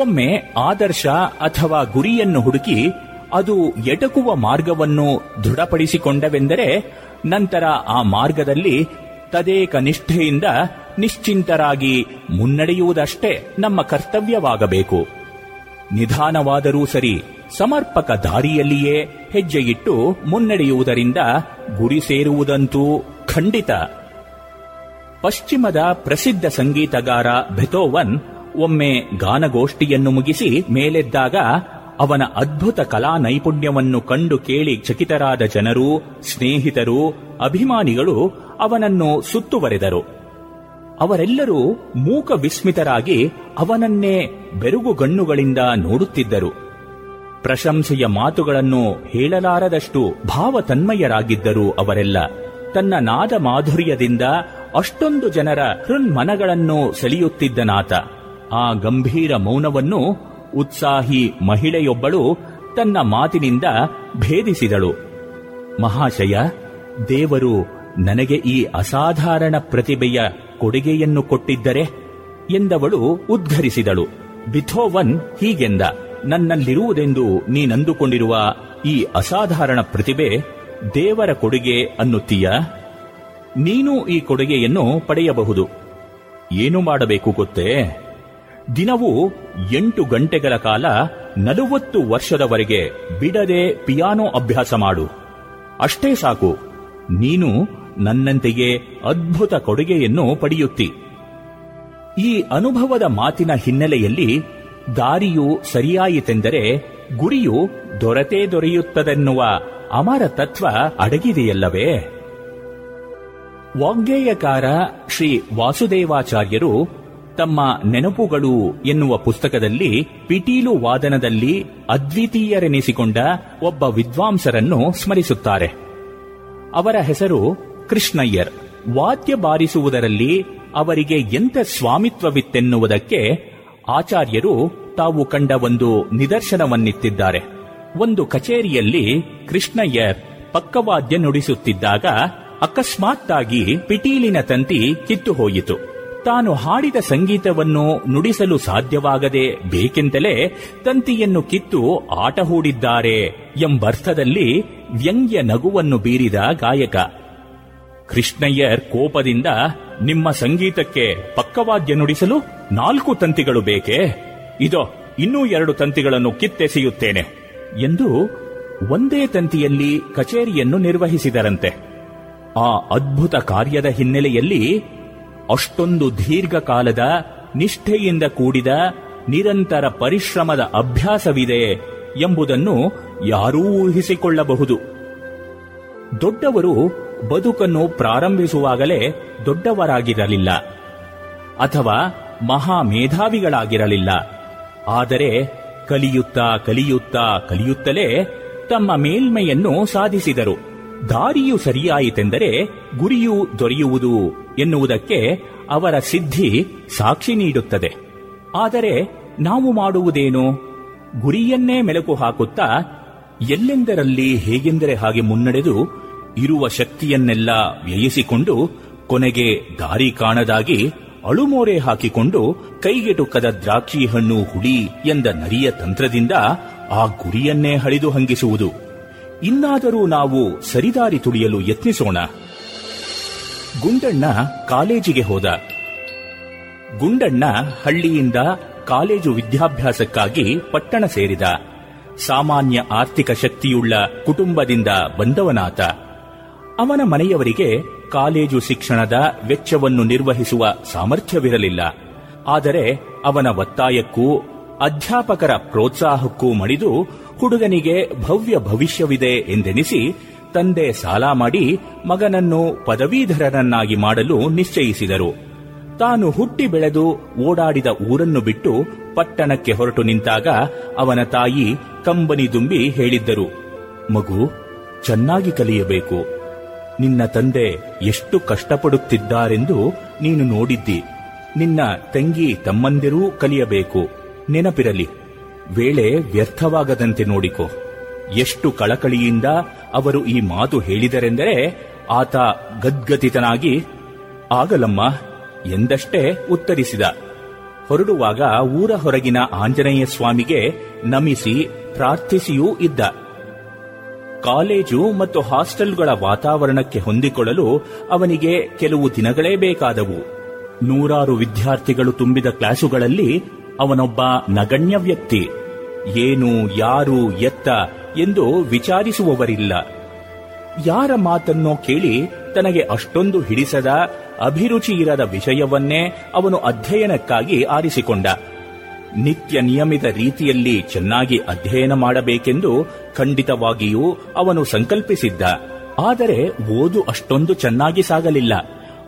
ಒಮ್ಮೆ ಆದರ್ಶ ಅಥವಾ ಗುರಿಯನ್ನು ಹುಡುಕಿ ಅದು ಎಟಕುವ ಮಾರ್ಗವನ್ನು ದೃಢಪಡಿಸಿಕೊಂಡವೆಂದರೆ ನಂತರ ಆ ಮಾರ್ಗದಲ್ಲಿ ತದೇಕ ನಿಷ್ಠೆಯಿಂದ ನಿಶ್ಚಿಂತರಾಗಿ ಮುನ್ನಡೆಯುವುದಷ್ಟೇ ನಮ್ಮ ಕರ್ತವ್ಯವಾಗಬೇಕು. ನಿಧಾನವಾದರೂ ಸರಿ ಸಮರ್ಪಕ ದಾರಿಯಲ್ಲಿಯೇ ಹೆಜ್ಜೆಯಿಟ್ಟು ಮುನ್ನಡೆಯುವುದರಿಂದ ಗುರಿ ಸೇರುವುದಂತೂ ಖಂಡಿತ. ಪಶ್ಚಿಮದ ಪ್ರಸಿದ್ಧ ಸಂಗೀತಗಾರ ಬೆಥೋವನ್ ಒಮ್ಮೆ ಗಾನಗೋಷ್ಠಿಯನ್ನು ಮುಗಿಸಿ ಮೇಲೆದ್ದಾಗ ಅವನ ಅದ್ಭುತ ಕಲಾ ನೈಪುಣ್ಯವನ್ನು ಕಂಡು ಕೇಳಿ ಚಕಿತರಾದ ಜನರು, ಸ್ನೇಹಿತರು, ಅಭಿಮಾನಿಗಳು ಅವನನ್ನು ಸುತ್ತುವರೆದರು. ಅವರೆಲ್ಲರೂ ಮೂಕ ವಿಸ್ಮಿತರಾಗಿ ಅವನನ್ನೇ ಬೆರುಗುಗಣ್ಣುಗಳಿಂದ ನೋಡುತ್ತಿದ್ದರು. ಪ್ರಶಂಸೆಯ ಮಾತುಗಳನ್ನು ಹೇಳಲಾರದಷ್ಟು ಭಾವತನ್ಮಯರಾಗಿದ್ದರು ಅವರೆಲ್ಲ. ತನ್ನ ನಾದ ಮಾಧುರ್ಯದಿಂದ ಅಷ್ಟೊಂದು ಜನರ ಹೃನ್ಮನಗಳನ್ನು ಸೆಳೆಯುತ್ತಿದ್ದನಾತ ಆ ಗಂಭೀರ ಮೌನವನ್ನು ಉತ್ಸಾಹಿ ಮಹಿಳೆಯೊಬ್ಬಳು ತನ್ನ ಮಾತಿನಿಂದ ಭೇದಿಸಿದಳು. ಮಹಾಶಯ, ದೇವರು ನನಗೆ ಈ ಅಸಾಧಾರಣ ಪ್ರತಿಭೆಯ ಕೊಡುಗೆಯನ್ನು ಕೊಟ್ಟಿದ್ದರೆ? ಎಂದವಳು ಉದ್ಘರಿಸಿದಳು ಬಿಥೋವನ್ ಹೀಗೆಂದ, ನನ್ನಲ್ಲಿರುವುದೆಂದು ನೀನಂದುಕೊಂಡಿರುವ ಈ ಅಸಾಧಾರಣ ಪ್ರತಿಭೆ ದೇವರ ಕೊಡುಗೆ ಅನ್ನುತ್ತೀಯ? ನೀನು ಈ ಕೊಡುಗೆಯನ್ನು ಪಡೆಯಬಹುದು. ಏನು ಮಾಡಬೇಕು ಗೊತ್ತೇ? ದಿನವೂ ಎಂಟು ಗಂಟೆಗಳ ಕಾಲ ನಲವತ್ತು ವರ್ಷದವರೆಗೆ ಬಿಡದೆ ಪಿಯಾನೋ ಅಭ್ಯಾಸ ಮಾಡು. ಅಷ್ಟೇ ಸಾಕು. ನೀನು ನನ್ನಂತೆಯೇ ಅದ್ಭುತ ಕೊಡುಗೆಯನ್ನು ಪಡೆಯುತ್ತಿ. ಈ ಅನುಭವದ ಮಾತಿನ ಹಿನ್ನೆಲೆಯಲ್ಲಿ ದಾರಿಯು ಸರಿಯಾಯಿತೆಂದರೆ ಗುರಿಯು ದೊರೆತೇ ದೊರೆಯುತ್ತದೆನ್ನುವ ಅಮರ ತತ್ವ ಅಡಗಿದೆಯಲ್ಲವೇ? ವಾಗ್ಗೇಯಕಾರ ಶ್ರೀ ವಾಸುದೇವಾಚಾರ್ಯರು ತಮ್ಮ ನೆನಪುಗಳು ಎನ್ನುವ ಪುಸ್ತಕದಲ್ಲಿ ಪಿಟೀಲು ವಾದನದಲ್ಲಿ ಅದ್ವಿತೀಯರೆನಿಸಿಕೊಂಡ ಒಬ್ಬ ವಿದ್ವಾಂಸರನ್ನು ಸ್ಮರಿಸುತ್ತಾರೆ. ಅವರ ಹೆಸರು ಕೃಷ್ಣಯ್ಯರ್. ವಾದ್ಯ ಬಾರಿಸುವುದರಲ್ಲಿ ಅವರಿಗೆ ಎಂಥ ಸ್ವಾಮಿತ್ವವಿತ್ತೆನ್ನುವುದಕ್ಕೆ ಆಚಾರ್ಯರು ತಾವು ಕಂಡ ಒಂದು ನಿದರ್ಶನವನ್ನಿತ್ತಿದ್ದಾರೆ ಒಂದು ಕಚೇರಿಯಲ್ಲಿ ಕೃಷ್ಣಯ್ಯರ್ ಪಕ್ಕವಾದ್ಯ ನುಡಿಸುತ್ತಿದ್ದಾಗ ಅಕಸ್ಮಾತ್ತಾಗಿ ಪಿಟೀಲಿನ ತಂತಿ ಕಿತ್ತು ಹೋಯಿತು ತಾನು ಹಾಡಿದ ಸಂಗೀತವನ್ನು ನುಡಿಸಲು ಸಾಧ್ಯವಾಗದೆ ಬೇಕೆಂತಲೇ ತಂತಿಯನ್ನು ಕಿತ್ತು ಆಟ ಹೂಡಿದ್ದಾರೆ ಎಂಬರ್ಥದಲ್ಲಿ ವ್ಯಂಗ್ಯ ನಗುವನ್ನು ಬೀರಿದ ಗಾಯಕ. ಕೃಷ್ಣಯ್ಯರ್ ಕೋಪದಿಂದ ನಿಮ್ಮ ಸಂಗೀತಕ್ಕೆ ಪಕ್ಕವಾದ್ಯ ನುಡಿಸಲು ನಾಲ್ಕು ತಂತಿಗಳು ಬೇಕೇ? ಇದೋ, ಇನ್ನೂ ಎರಡು ತಂತಿಗಳನ್ನು ಕಿತ್ತೆಸೆಯುತ್ತೇನೆ ಎಂದು ಒಂದೇ ತಂತಿಯಲ್ಲಿ ಕಚೇರಿಯನ್ನು ನಿರ್ವಹಿಸಿದರಂತೆ. ಆ ಅದ್ಭುತ ಕಾರ್ಯದ ಹಿನ್ನೆಲೆಯಲ್ಲಿ ಅಷ್ಟೊಂದು ದೀರ್ಘಕಾಲದ ನಿಷ್ಠೆಯಿಂದ ಕೂಡಿದ ನಿರಂತರ ಪರಿಶ್ರಮದ ಅಭ್ಯಾಸವಿದೆ ಎಂಬುದನ್ನು ಯಾರೂ ಊಹಿಸಿಕೊಳ್ಳಬಹುದು. ದೊಡ್ಡವರು ಬದುಕನ್ನು ಪ್ರಾರಂಭಿಸುವಾಗಲೇ ದೊಡ್ಡವರಾಗಿರಲಿಲ್ಲ ಅಥವಾ ಮಹಾ ಮೇಧಾವಿಗಳಾಗಿರಲಿಲ್ಲ ಆದರೆ ಕಲಿಯುತ್ತಾ ಕಲಿಯುತ್ತಾ ಕಲಿಯುತ್ತಲೇ ತಮ್ಮ ಮೇಲ್ಮೆಯನ್ನು ಸಾಧಿಸಿದರು. ದಾರಿಯು ಸರಿಯಾಯಿತೆಂದರೆ ಗುರಿಯು ದೊರೆಯುವುದು ಎನ್ನುವುದಕ್ಕೆ ಅವರ ಸಿದ್ಧಿ ಸಾಕ್ಷಿ ನೀಡುತ್ತದೆ. ಆದರೆ ನಾವು ಮಾಡುವುದೇನು? ಗುರಿಯನ್ನೇ ಮೆಲುಕು ಹಾಕುತ್ತಾ ಎಲ್ಲೆಂದರಲ್ಲಿ ಹೇಗೆಂದರೆ ಹಾಗೆ ಮುನ್ನಡೆದು ಇರುವ ಶಕ್ತಿಯನ್ನೆಲ್ಲ ವ್ಯಯಿಸಿಕೊಂಡು ಕೊನೆಗೆ ದಾರಿ ಕಾಣದಾಗಿ ಅಳುಮೋರೆ ಹಾಕಿಕೊಂಡು ಕೈಗೆಟುಕದ ದ್ರಾಕ್ಷಿ ಹಣ್ಣು ಹುಳಿ ಎಂದ ನರಿಯ ತಂತ್ರದಿಂದ ಆ ಗುರಿಯನ್ನೇ ಹಳಿದು ಹಂಗಿಸುವುದು. ಇನ್ನಾದರೂ ನಾವು ಸರಿದಾರಿ ತುಳಿಯಲು ಯತ್ನಿಸೋಣ. ಗುಂಡಣ್ಣ ಕಾಲೇಜಿಗೆ ಹೋದ. ಗುಂಡಣ್ಣ ಹಳ್ಳಿಯಿಂದ ಕಾಲೇಜು ವಿದ್ಯಾಭ್ಯಾಸಕ್ಕಾಗಿ ಪಟ್ಟಣ ಸೇರಿದ. ಸಾಮಾನ್ಯ ಆರ್ಥಿಕ ಶಕ್ತಿಯುಳ್ಳ ಕುಟುಂಬದಿಂದ ಬಂದವನಾತ ಅವನ ಮನೆಯವರಿಗೆ ಕಾಲೇಜು ಶಿಕ್ಷಣದ ವೆಚ್ಚವನ್ನು ನಿರ್ವಹಿಸುವ ಸಾಮರ್ಥ್ಯವಿರಲಿಲ್ಲ. ಆದರೆ ಅವನ ಒತ್ತಾಯಕ್ಕೂ ಅಧ್ಯಾಪಕರ ಪ್ರೋತ್ಸಾಹಕ್ಕೂ ಮಣಿದು ಹುಡುಗನಿಗೆ ಭವ್ಯ ಭವಿಷ್ಯವಿದೆ ಎಂದೆನಿಸಿ ತಂದೆ ಸಾಲ ಮಾಡಿ ಮಗನನ್ನು ಪದವೀಧರರನ್ನಾಗಿ ಮಾಡಲು ನಿಶ್ಚಯಿಸಿದರು. ತಾನು ಹುಟ್ಟಿ ಬೆಳೆದು ಓಡಾಡಿದ ಊರನ್ನು ಬಿಟ್ಟು ಪಟ್ಟಣಕ್ಕೆ ಹೊರಟು ನಿಂತಾಗ ಅವನ ತಾಯಿ ಕಂಬನಿ ದುಂಬಿ ಹೇಳಿದ್ದರು, ಮಗು, ಚೆನ್ನಾಗಿ ಕಲಿಯಬೇಕು. ನಿನ್ನ ತಂದೆ ಎಷ್ಟು ಕಷ್ಟಪಡುತ್ತಿದ್ದಾರೆಂದು ನೀನು ನೋಡಿದ್ದಿ. ನಿನ್ನ ತಂಗಿ ತಮ್ಮಂದಿರೂ ಕಲಿಯಬೇಕು. ನೆನಪಿರಲಿ. ವೇಳೆ ವ್ಯರ್ಥವಾಗದಂತೆ ನೋಡಿಕೊ. ಎಷ್ಟು ಕಳಕಳಿಯಿಂದ ಅವರು ಈ ಮಾತು ಹೇಳಿದರೆಂದರೆ ಆತ ಗದ್ಗತಿತನಾಗಿ, ಆಗಲಮ್ಮ, ಎಂದಷ್ಟೇ ಉತ್ತರಿಸಿದ. ಹೊರಡುವಾಗ ಊರ ಹೊರಗಿನ ಆಂಜನೇಯ ಸ್ವಾಮಿಗೆ ನಮಿಸಿ ಪ್ರಾರ್ಥಿಸಿಯೂ ಇದ್ದ. ಕಾಲೇಜು ಮತ್ತು ಹಾಸ್ಟೆಲ್ಗಳ ವಾತಾವರಣಕ್ಕೆ ಹೊಂದಿಕೊಳ್ಳಲು ಅವನಿಗೆ ಕೆಲವು ದಿನಗಳೇ ಬೇಕಾದವು. ನೂರಾರು ವಿದ್ಯಾರ್ಥಿಗಳು ತುಂಬಿದ ಕ್ಲಾಸುಗಳಲ್ಲಿ ಅವನೊಬ್ಬ ನಗಣ್ಯ ವ್ಯಕ್ತಿ. ಏನು, ಯಾರು ಎತ್ತ ಎಂದು ವಿಚಾರಿಸುವವರಿಲ್ಲ. ಯಾರ ಮಾತನ್ನೋ ಕೇಳಿ ತನಗೆ ಅಷ್ಟೊಂದು ಹಿಡಿಸದ ಅಭಿರುಚಿ ಇರದ ವಿಷಯವನ್ನೇ ಅವನು ಅಧ್ಯಯನಕ್ಕಾಗಿ ಆರಿಸಿಕೊಂಡ. ನಿತ್ಯ ನಿಯಮಿತ ರೀತಿಯಲ್ಲಿ ಚೆನ್ನಾಗಿ ಅಧ್ಯಯನ ಮಾಡಬೇಕೆಂದು ಖಂಡಿತವಾಗಿಯೂ ಅವನು ಸಂಕಲ್ಪಿಸಿದ್ದ. ಆದರೆ ಓದು ಅಷ್ಟೊಂದು ಚೆನ್ನಾಗಿ ಸಾಗಲಿಲ್ಲ.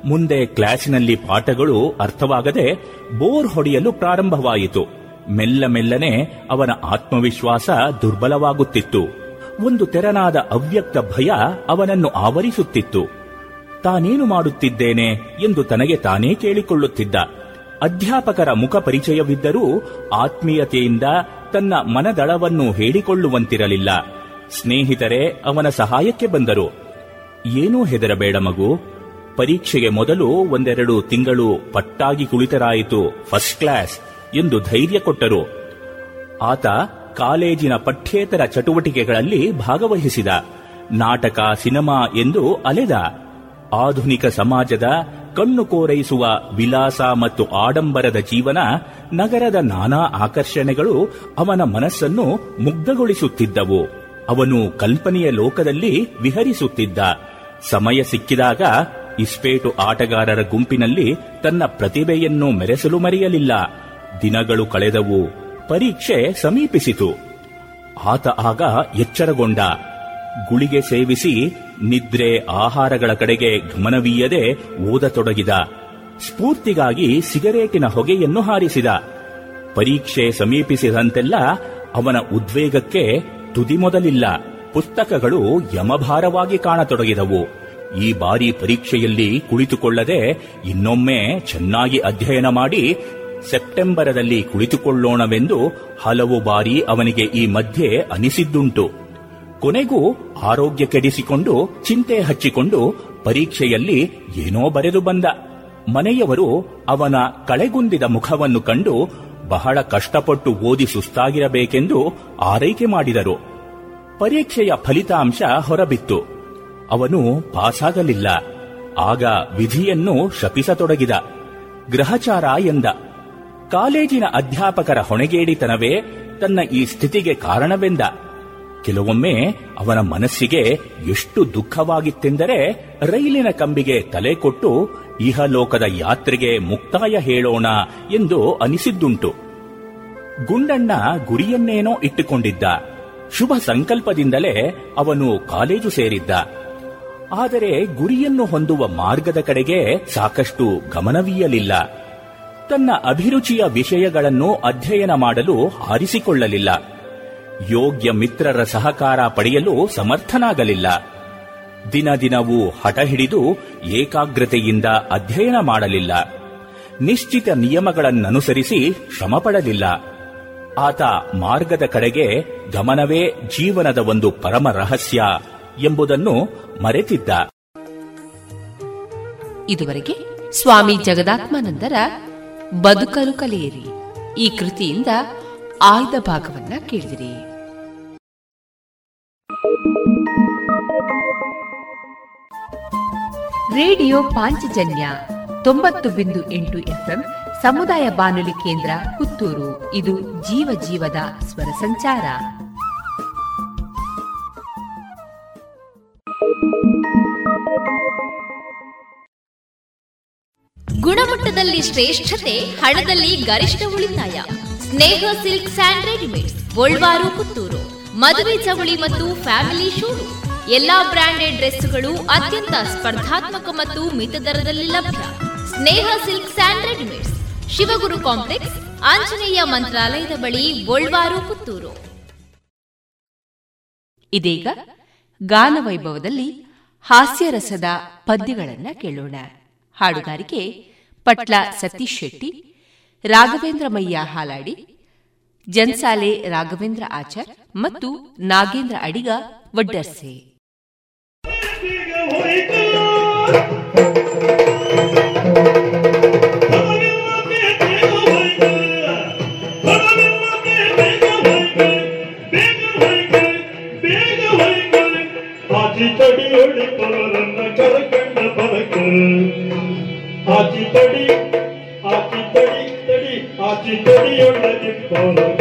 ಮುಂದೆ ಕ್ಲಾಸಿನಲ್ಲಿ ಪಾಠಗಳು ಅರ್ಥವಾಗದೆ ಬೋರ್ ಹೊಡೆಯಲು ಪ್ರಾರಂಭವಾಯಿತು. ಮೆಲ್ಲ ಮೆಲ್ಲನೆ ಅವನ ಆತ್ಮವಿಶ್ವಾಸ ದುರ್ಬಲವಾಗುತ್ತಿತ್ತು. ಒಂದು ತೆರನಾದ ಅವ್ಯಕ್ತ ಭಯ ಅವನನ್ನು ಆವರಿಸುತ್ತಿತ್ತು. ತಾನೇನು ಮಾಡುತ್ತಿದ್ದೇನೆ ಎಂದು ತನಗೆ ತಾನೇ ಕೇಳಿಕೊಳ್ಳುತ್ತಿದ್ದ. ಅಧ್ಯಾಪಕರ ಮುಖ ಪರಿಚಯವಿದ್ದರೂ ಆತ್ಮೀಯತೆಯಿಂದ ತನ್ನ ಮನದಳವನ್ನು ಹೇಳಿಕೊಳ್ಳುವಂತಿರಲಿಲ್ಲ. ಸ್ನೇಹಿತರೇ, ಅವನ ಸಹಾಯಕ್ಕೆ ಬಂದರು. ಏನೂ ಹೆದರಬೇಡ ಮಗು. ಪರೀಕ್ಷೆಗೆ ಮೊದಲು ಒಂದೆರಡು ತಿಂಗಳು ಪಟ್ಟಾಗಿ ಕುಳಿತರಾಯಿತು, ಫಸ್ಟ್ ಕ್ಲಾಸ್. ಎಂದು ಧೈರ್ಯ ಕೊಟ್ಟರು. ಆತ ಕಾಲೇಜಿನ ಪಠ್ಯೇತರ ಚಟುವಟಿಕೆಗಳಲ್ಲಿ ಭಾಗವಹಿಸಿದ. ನಾಟಕ, ಸಿನಿಮಾ ಎಂದು ಅಲೆದ. ಆಧುನಿಕ ಸಮಾಜದ ಕಣ್ಣು ಕೋರೈಸುವ ವಿಲಾಸ ಮತ್ತು ಆಡಂಬರದ ಜೀವನ ನಗರದ ನಾನಾ ಆಕರ್ಷಣೆಗಳು ಅವನ ಮನಸ್ಸನ್ನು ಮುಗ್ಧಗೊಳಿಸುತ್ತಿದ್ದವು. ಅವನು ಕಲ್ಪನೆಯ ಲೋಕದಲ್ಲಿ ವಿಹರಿಸುತ್ತಿದ್ದ. ಸಮಯ ಸಿಕ್ಕಿದಾಗ ಇಸ್ಪೇಟು ಆಟಗಾರರ ಗುಂಪಿನಲ್ಲಿ ತನ್ನ ಪ್ರತಿಭೆಯನ್ನು ಮೆರೆಸಲು ಮರೆಯಲಿಲ್ಲ. ದಿನಗಳು ಕಳೆದವು, ಪರೀಕ್ಷೆ ಸಮೀಪಿಸಿತು. ಆತ ಆಗ ಎಚ್ಚರಗೊಂಡ, ಗುಳಿಗೆ ಸೇವಿಸಿ ನಿದ್ರೆ ಆಹಾರಗಳ ಕಡೆಗೆ ಗಮನವೀಯದೆ ಓದತೊಡಗಿದ, ಸ್ಫೂರ್ತಿಗಾಗಿ ಸಿಗರೇಟಿನ ಹೊಗೆಯನ್ನು ಹಾರಿಸಿದ. ಪರೀಕ್ಷೆ ಸಮೀಪಿಸಿದಂತೆಲ್ಲ ಅವನ ಉದ್ವೇಗಕ್ಕೆ ತುದಿ ಮೊದಲಿಲ್ಲ. ಪುಸ್ತಕಗಳು ಯಮಭಾರವಾಗಿ ಕಾಣತೊಡಗಿದವು. ಈ ಬಾರಿ ಪರೀಕ್ಷೆಯಲ್ಲಿ ಕುಳಿತುಕೊಳ್ಳದೆ ಇನ್ನೊಮ್ಮೆ ಚೆನ್ನಾಗಿ ಅಧ್ಯಯನ ಮಾಡಿ ಸೆಪ್ಟೆಂಬರದಲ್ಲಿ ಕುಳಿತುಕೊಳ್ಳೋಣವೆಂದು ಹಲವು ಬಾರಿ ಅವನಿಗೆ ಈ ಮಧ್ಯೆ ಅನಿಸಿದ್ದುಂಟು. ಕೊನೆಗೂ ಆರೋಗ್ಯ ಕೆಡಿಸಿಕೊಂಡು ಚಿಂತೆ ಹಚ್ಚಿಕೊಂಡು ಪರೀಕ್ಷೆಯಲ್ಲಿ ಏನೋ ಬರೆದು ಬಂದ. ಮನೆಯವರು ಅವನ ಕಳೆಗುಂದಿದ ಮುಖವನ್ನು ಕಂಡು ಬಹಳ ಕಷ್ಟಪಟ್ಟು ಓದಿ ಸುಸ್ತಾಗಿರಬೇಕೆಂದು ಆರೈಕೆ ಮಾಡಿದರು. ಪರೀಕ್ಷೆಯ ಫಲಿತಾಂಶ ಹೊರಬಿತ್ತು. ಅವನು ಪಾಸಾಗಲಿಲ್ಲ. ಆಗ ವಿಧಿಯನ್ನು ಶಪಿಸತೊಡಗಿದ. ಗ್ರಹಚಾರ ಎಂದ. ಕಾಲೇಜಿನ ಅಧ್ಯಾಪಕರ ಹೊಣೆಗೇಡಿತನವೇ ತನ್ನ ಈ ಸ್ಥಿತಿಗೆ ಕಾರಣವೆಂದ. ಕೆಲವೊಮ್ಮೆ ಅವನ ಮನಸ್ಸಿಗೆ ಎಷ್ಟು ದುಃಖವಾಗಿತ್ತೆಂದರೆ ರೈಲಿನ ಕಂಬಿಗೆ ತಲೆ ಕೊಟ್ಟು ಇಹಲೋಕದ ಯಾತ್ರೆಗೆ ಮುಕ್ತಾಯ ಹೇಳೋಣ ಎಂದು ಅನಿಸಿದ್ದುಂಟು. ಗುಂಡಣ್ಣ ಗುರಿಯನ್ನೇನೋ ಇಟ್ಟುಕೊಂಡಿದ್ದ. ಶುಭ ಸಂಕಲ್ಪದಿಂದಲೇ ಅವನು ಕಾಲೇಜು ಸೇರಿದ್ದ. ಆದರೆ ಗುರಿಯನ್ನು ಹೊಂದುವ ಮಾರ್ಗದ ಕಡೆಗೆ ಸಾಕಷ್ಟು ಗಮನವೀಯಲಿಲ್ಲ. ತನ್ನ ಅಭಿರುಚಿಯ ವಿಷಯಗಳನ್ನು ಅಧ್ಯಯನ ಮಾಡಲು ಆರಿಸಿಕೊಳ್ಳಲಿಲ್ಲ ಯೋಗ್ಯ ಮಿತ್ರರ ಸಹಕಾರ ಪಡೆಯಲು ಸಮರ್ಥನಾಗಲಿಲ್ಲ. ದಿನ ದಿನವೂ ಹಠ ಹಿಡಿದು ಏಕಾಗ್ರತೆಯಿಂದ ಅಧ್ಯಯನ ಮಾಡಲಿಲ್ಲ. ನಿಶ್ಚಿತ ನಿಯಮಗಳನ್ನನುಸರಿಸಿ ಶ್ರಮಪಡಲಿಲ್ಲ. ಆತ ಮಾರ್ಗದ ಕಡೆಗೆ ಗಮನವೇ ಜೀವನದ ಒಂದು ಪರಮ ರಹಸ್ಯ ಎಂಬುದನ್ನು ಮರೆತಿದ್ದ. ಇದುವರೆಗೆ ಸ್ವಾಮಿ ಜಗದಾತ್ಮಾನಂದರ ಬದುಕಲು ಕಲಿಯಿರಿ. ಈ ಕೃತಿಯಿಂದ ಆಯ್ದ ಭಾಗವನ್ನ ಕೇಳಿದಿರಿ. ರೇಡಿಯೋ ಪಾಂಚಜನ್ಯ ತೊಂಬತ್ತು ಬಿಂದು ಎಂಟು ಎಫ್ಎಂ ಸಮುದಾಯ ಬಾನುಲಿ ಕೇಂದ್ರ ಪುತ್ತೂರು. ಇದು ಜೀವ ಜೀವದ ಸ್ವರ ಸಂಚಾರ. ಗುಣಮಟ್ಟದಲ್ಲಿ ಶ್ರೇಷ್ಠತೆ, ಹಣದಲ್ಲಿ ಗರಿಷ್ಠ ಉಳಿತಾಯ. Sneha silk and Golwaru, Puttur. ಮದುವೆ ಚವಳಿ ಮತ್ತು ಫ್ಯಾಮಿಲಿ ಶೂ ಎಲ್ಲಾ ಬ್ರಾಂಡೆಡ್ ಡ್ರೆಸ್ಗಳು ಅತ್ಯಂತ ಸ್ಪರ್ಧಾತ್ಮಕ ಮತ್ತು ಮಿತ ದರದಲ್ಲಿ ಲಭ್ಯ. Sneha silks and readymades, Shivaguru complex, Anjaneya ಮಂತ್ರಾಲಯದ ಬಳಿ, ಗೋಲ್ವಾರು, ಪುತ್ತೂರು. ಇದೀಗ ಗಾನವೈಭವದಲ್ಲಿ ಹಾಸ್ಯರಸದ ಪದ್ಯಗಳನ್ನು ಕೇಳೋಣ. ಹಾಡುಗಾರಿಕೆ ಪಟ್ಲ ಸತೀಶ್ ಶೆಟ್ಟಿ ರಾಘವೇಂದ್ರ ಮಯ್ಯ ಹಾಲಾಡಿ ಜನ್ಸಾಲೆ ರಾಘವೇಂದ್ರ ಆಚಾರ್ ಮತ್ತು ನಾಗೇಂದ್ರ ಅಡಿಗ ವಡ್ಡರ್ಸೆ. ஆச்சி தடி ஆச்சி தடி தடி ஆச்சி தடியுள்ளது போல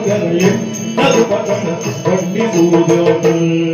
together, you. That's what I'm gonna do.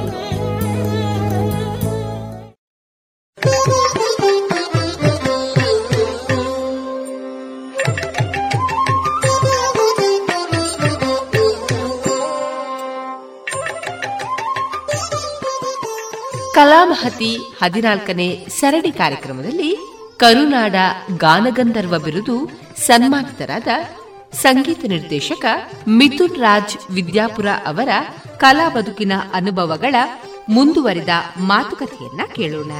ಕಲಾಮಹತಿ ಹದಿನಾಲ್ಕನೇ ಸರಣಿ ಕಾರ್ಯಕ್ರಮದಲ್ಲಿ ಕರುನಾಡ ಗಾನಗಂಧರ್ವ ಬಿರುದು ಸನ್ಮಾನಿತರಾದ ಸಂಗೀತ ನಿರ್ದೇಶಕ ಮಿಥುನ್ ರಾಜ್ ವಿದ್ಯಾಪುರ ಅವರ ಕಲಾ ಬದುಕಿನ ಅನುಭವಗಳ ಮುಂದುವರಿದ ಮಾತುಕತೆಯನ್ನ ಕೇಳೋಣ.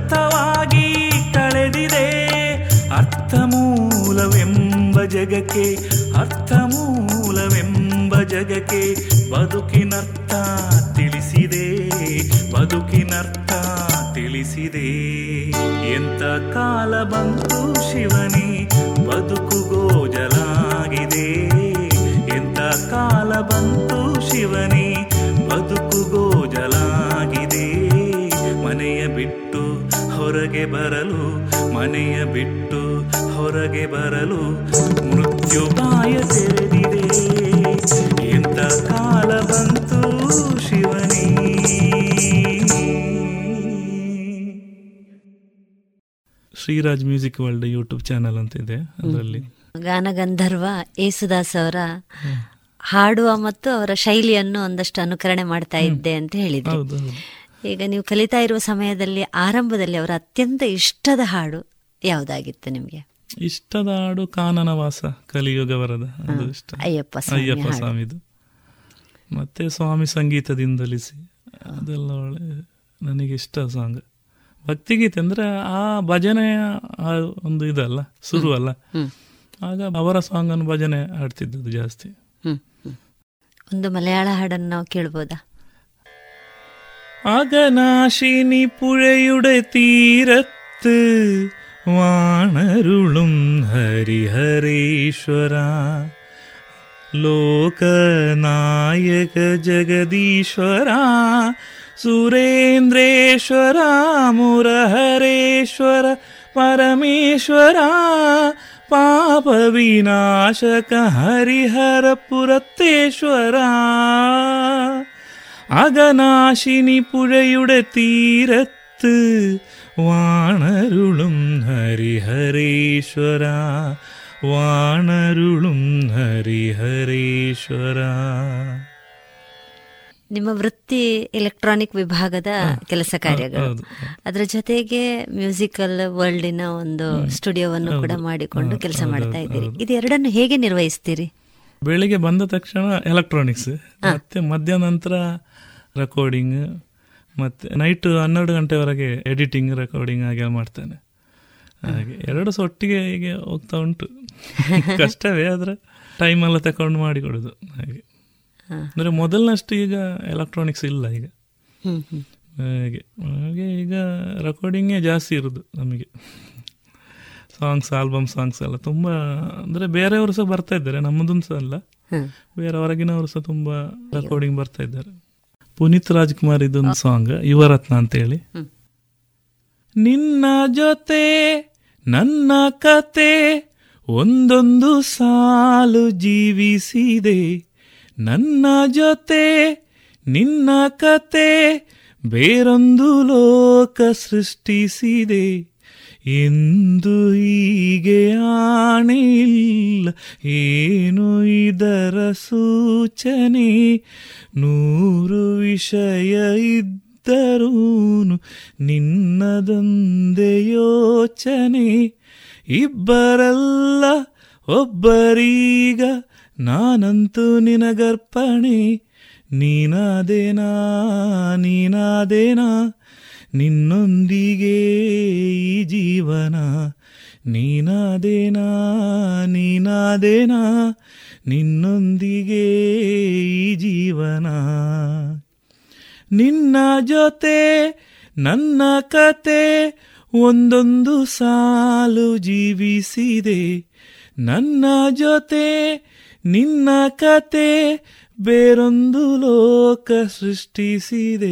ವ್ಯರ್ಥವಾಗಿ ಕಳೆದಿದೆ ಅರ್ಥ ಮೂಲವೆಂಬ ಜಗಕ್ಕೆ ಅರ್ಥ ಮೂಲವೆಂಬ ಜಗಕ್ಕೆ ಬದುಕಿನರ್ಥ ತಿಳಿಸಿದೆ. ಬದುಕಿನರ್ಥ ತಿಳಿಸಿದೆ. ಎಂತ ಕಾಲ ಬಂತು ಶಿವನೇ, ಬದುಕು ಗೋಜಲಾಗಿದೆ. ಎಂತ ಕಾಲ ಬಂತು ಶಿವನೇ, ಬದುಕು ಗೋಜಲಾಗಿದೆ ಹೊರಗೆ ಬರಲು ಮನೆಯ ಬಿಟ್ಟು ಹೊರಗೆ ಬರಲು ಮೃತ್ಯುಪಾಯ ತೆರೆದಿದೆ. ಎಂತ ಕಾಲ ಬಂತು ಶಿವನೇ? Shriraj music world YouTube channel ಅಂತ ಇದೆ ಅದರಲ್ಲಿ ಗಾನಗಂಧರ್ವ ಯೇಸುದಾಸ್ ಅವರ ಹಾಡುವ ಮತ್ತು ಅವರ ಶೈಲಿಯನ್ನು ಒಂದಷ್ಟು ಅನುಕರಣೆ ಮಾಡ್ತಾ ಇದ್ದೆ ಅಂತ ಹೇಳಿದ್ರು. ಈಗ ನೀವು ಕಲಿತಾ ಇರುವ ಸಮಯದಲ್ಲಿ ಆರಂಭದಲ್ಲಿ ಅವರ ಅತ್ಯಂತ ಇಷ್ಟದ ಹಾಡು ಯಾವುದಾಗಿತ್ತು ನಿಮಗೆ? ಇಷ್ಟದ ಹಾಡು ಕಾನನವಾಸ ಕಲಿಯುಗ ವರದ ಇಷ್ಟ. ಅಯ್ಯಪ್ಪ ಸ್ವಾಮಿ ಅಯ್ಯಪ್ಪ. ಸ್ವಾಮಿದು. ಮತ್ತೆ ಸ್ವಾಮಿ ಸಂಗೀತದಿಂದಲಿಸಿ ಅದೆಲ್ಲ ಒಳ್ಳೆ ನನಗೆ ಇಷ್ಟ ಸಾಂಗ್. ಭಕ್ತಿಗೀತೆ ಅಂದ್ರೆ ಆ ಭಜನೆಯ ಒಂದು ಇದಲ್ಲ ಶುರು ಅಲ್ಲ. ಆಗ ಅವರ ಸಾಂಗ್ ಅನ್ನು ಭಜನೆ ಹಾಡ್ತಿದ್ದದ್ದು ಜಾಸ್ತಿ. ಒಂದು ಮಲಯಾಳ ಹಾಡನ್ನು ನಾವು ಕೇಳ್ಬೋದಾ? അകനാശിനി പുഴയുടെ തീരത്ത് വാണരുളും ഹരിഹരേശ്വര ലോകനായക ജഗദീശ്വര സുരേന്ദ്രേശ്വര മുരഹരേശ്വര പരമേശ്വര പാപവിനാശക ഹരിഹരപുരത്തേശ്വര അകനാശിനി പുഴയുടെ തീരത്ത് വാണരുളും ഹരിഹരേശ്വര വാണരുളും ಹರಿಹರೇಶ್ವರ ನಿಮ್ಮ ವೃತ್ತಿ ಎಲೆಕ್ಟ್ರಾನಿಕ್ ವಿಭಾಗದ ಕೆಲಸ ಕಾರ್ಯಗಳು ಹೌದು. ಅದರ ಜೊತೆಗೆ ಮ್ಯೂಸಿಕಲ್ ವರ್ಲ್ಡಿನ ಒಂದು ಸ್ಟುಡಿಯೋವನ್ನು ಕೂಡ ಮಾಡಿಕೊಂಡು ಕೆಲಸ ಮಾಡ್ತಾ ಇದ್ದೀರಿ ಇದು ಎರಡನ್ನು ಹೇಗೆ ನಿರ್ವಹಿಸ್ತೀರಿ ಬೆಳಿಗ್ಗೆ ಬಂದ ತಕ್ಷಣ ಎಲೆಕ್ಟ್ರಾನಿಕ್ಸ್ ಮತ್ತೆ ಮಧ್ಯಾಹ್ನ ನಂತರ ರೆಕಾರ್ಡಿಂಗ್ ಮತ್ತೆ ನೈಟ್ ಹನ್ನೆರಡು ಗಂಟೆವರೆಗೆ ಎಡಿಟಿಂಗ್ ರೆಕಾರ್ಡಿಂಗ್ ಹಾಗೆ ಮಾಡ್ತೇನೆ. ಹಾಗೆ ಎರಡು ಸಹ ಒಟ್ಟಿಗೆ ಹೀಗೆ ಹೋಗ್ತಾ ಉಂಟು. ಕಷ್ಟವೇ ಆದ್ರೆ ಟೈಮ್ ಎಲ್ಲ ತಕೊಂಡು ಮಾಡಿಕೊಡುದು ಹಾಗೆ. ಅಂದರೆ ಮೊದಲನಷ್ಟು ಈಗ ಎಲೆಕ್ಟ್ರಾನಿಕ್ಸ್ ಇಲ್ಲ ಈಗ. ಹಾಗೆ. ಹಾಗೆ ಈಗ ರೆಕಾರ್ಡಿಂಗೇ ಜಾಸ್ತಿ ಇರೋದು ನಮಗೆ. ಸಾಂಗ್ಸ್ ಆಲ್ಬಮ್ ಸಾಂಗ್ಸ್ ಎಲ್ಲ ತುಂಬ ಅಂದರೆ ಬೇರೆಯವರು ಸಹ ಬರ್ತಾ ಇದ್ದಾರೆ ನಮ್ಮದೊಂದು ಸಹ ಅಲ್ಲ. ಬೇರೆ ಹೊರಗಿನವರು ಸಹ ತುಂಬಾ ರೆಕಾರ್ಡಿಂಗ್ ಬರ್ತಾ ಇದ್ದಾರೆ. ಪುನೀತ್ ರಾಜ್ಕುಮಾರ್ ಇದೊಂದು ಸಾಂಗ್ ಯುವರತ್ನ ಅಂತ ಹೇಳಿ ನಿನ್ನ ಜೊತೆ ನನ್ನ ಕತೆ ಒಂದೊಂದು ಸಾಲು ಜೀವಿಸಿದೆ. ನನ್ನ ಜೊತೆ ನಿನ್ನ ಕತೆ ಬೇರೊಂದು ಲೋಕ ಸೃಷ್ಟಿಸಿದೆ. ಎಂದು ಹೀಗೆ ಆಣಿಲ್ಲ ಏನು ಇದರ ಸೂಚನೆ? ನೂರು ವಿಷಯ ಇದ್ದರೂನು ನಿನ್ನದೊಂದೇ ಯೋಚನೆ. ಇಬ್ಬರಲ್ಲ ಒಬ್ಬರೀಗ ನಾನಂತೂ ನಿನಗರ್ಪಣೆ. ನೀನಾದೇನಾ ನೀನಾದೇನಾ, ನಿನ್ನೊಂದಿಗೆ ಈ ಜೀವನ. ನೀನಾದೇನಾ ನೀನಾದೇನಾ ನಿನ್ನೊಂದಿಗೆ ಈ ಜೀವನ. ನಿನ್ನ ಜೊತೆ, ನನ್ನ ಕತೆ ಒಂದೊಂದು ಸಾಲು ಜೀವಿಸಿದೆ. ನನ್ನ ಜೊತೆ, ನಿನ್ನ ಕತೆ ಬೇರೊಂದು ಲೋಕ ಸೃಷ್ಟಿಸಿದೆ.